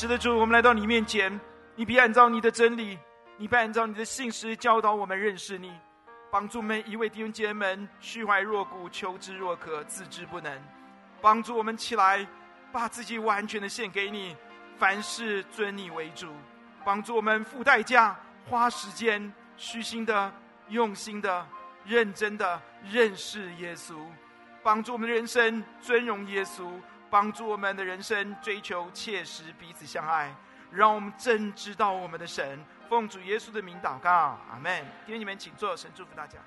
实的主，我们来到你面前，你必按照你的真理，你必按照你的信实教导我们认识你，帮助每一位弟兄姐妹们虚怀若谷，求知若渴，自知不能，帮助我们起来，把自己完全的献给你，凡事尊你为主，帮助我们付代价，花时间，虚心的、用心的、认真的认识耶稣，帮助我们的人生尊荣耶稣。帮助我们的人生追求切实彼此相爱，让我们真知道我们的神。奉主耶稣的名祷告，阿门。弟兄你们请坐，神祝福大家。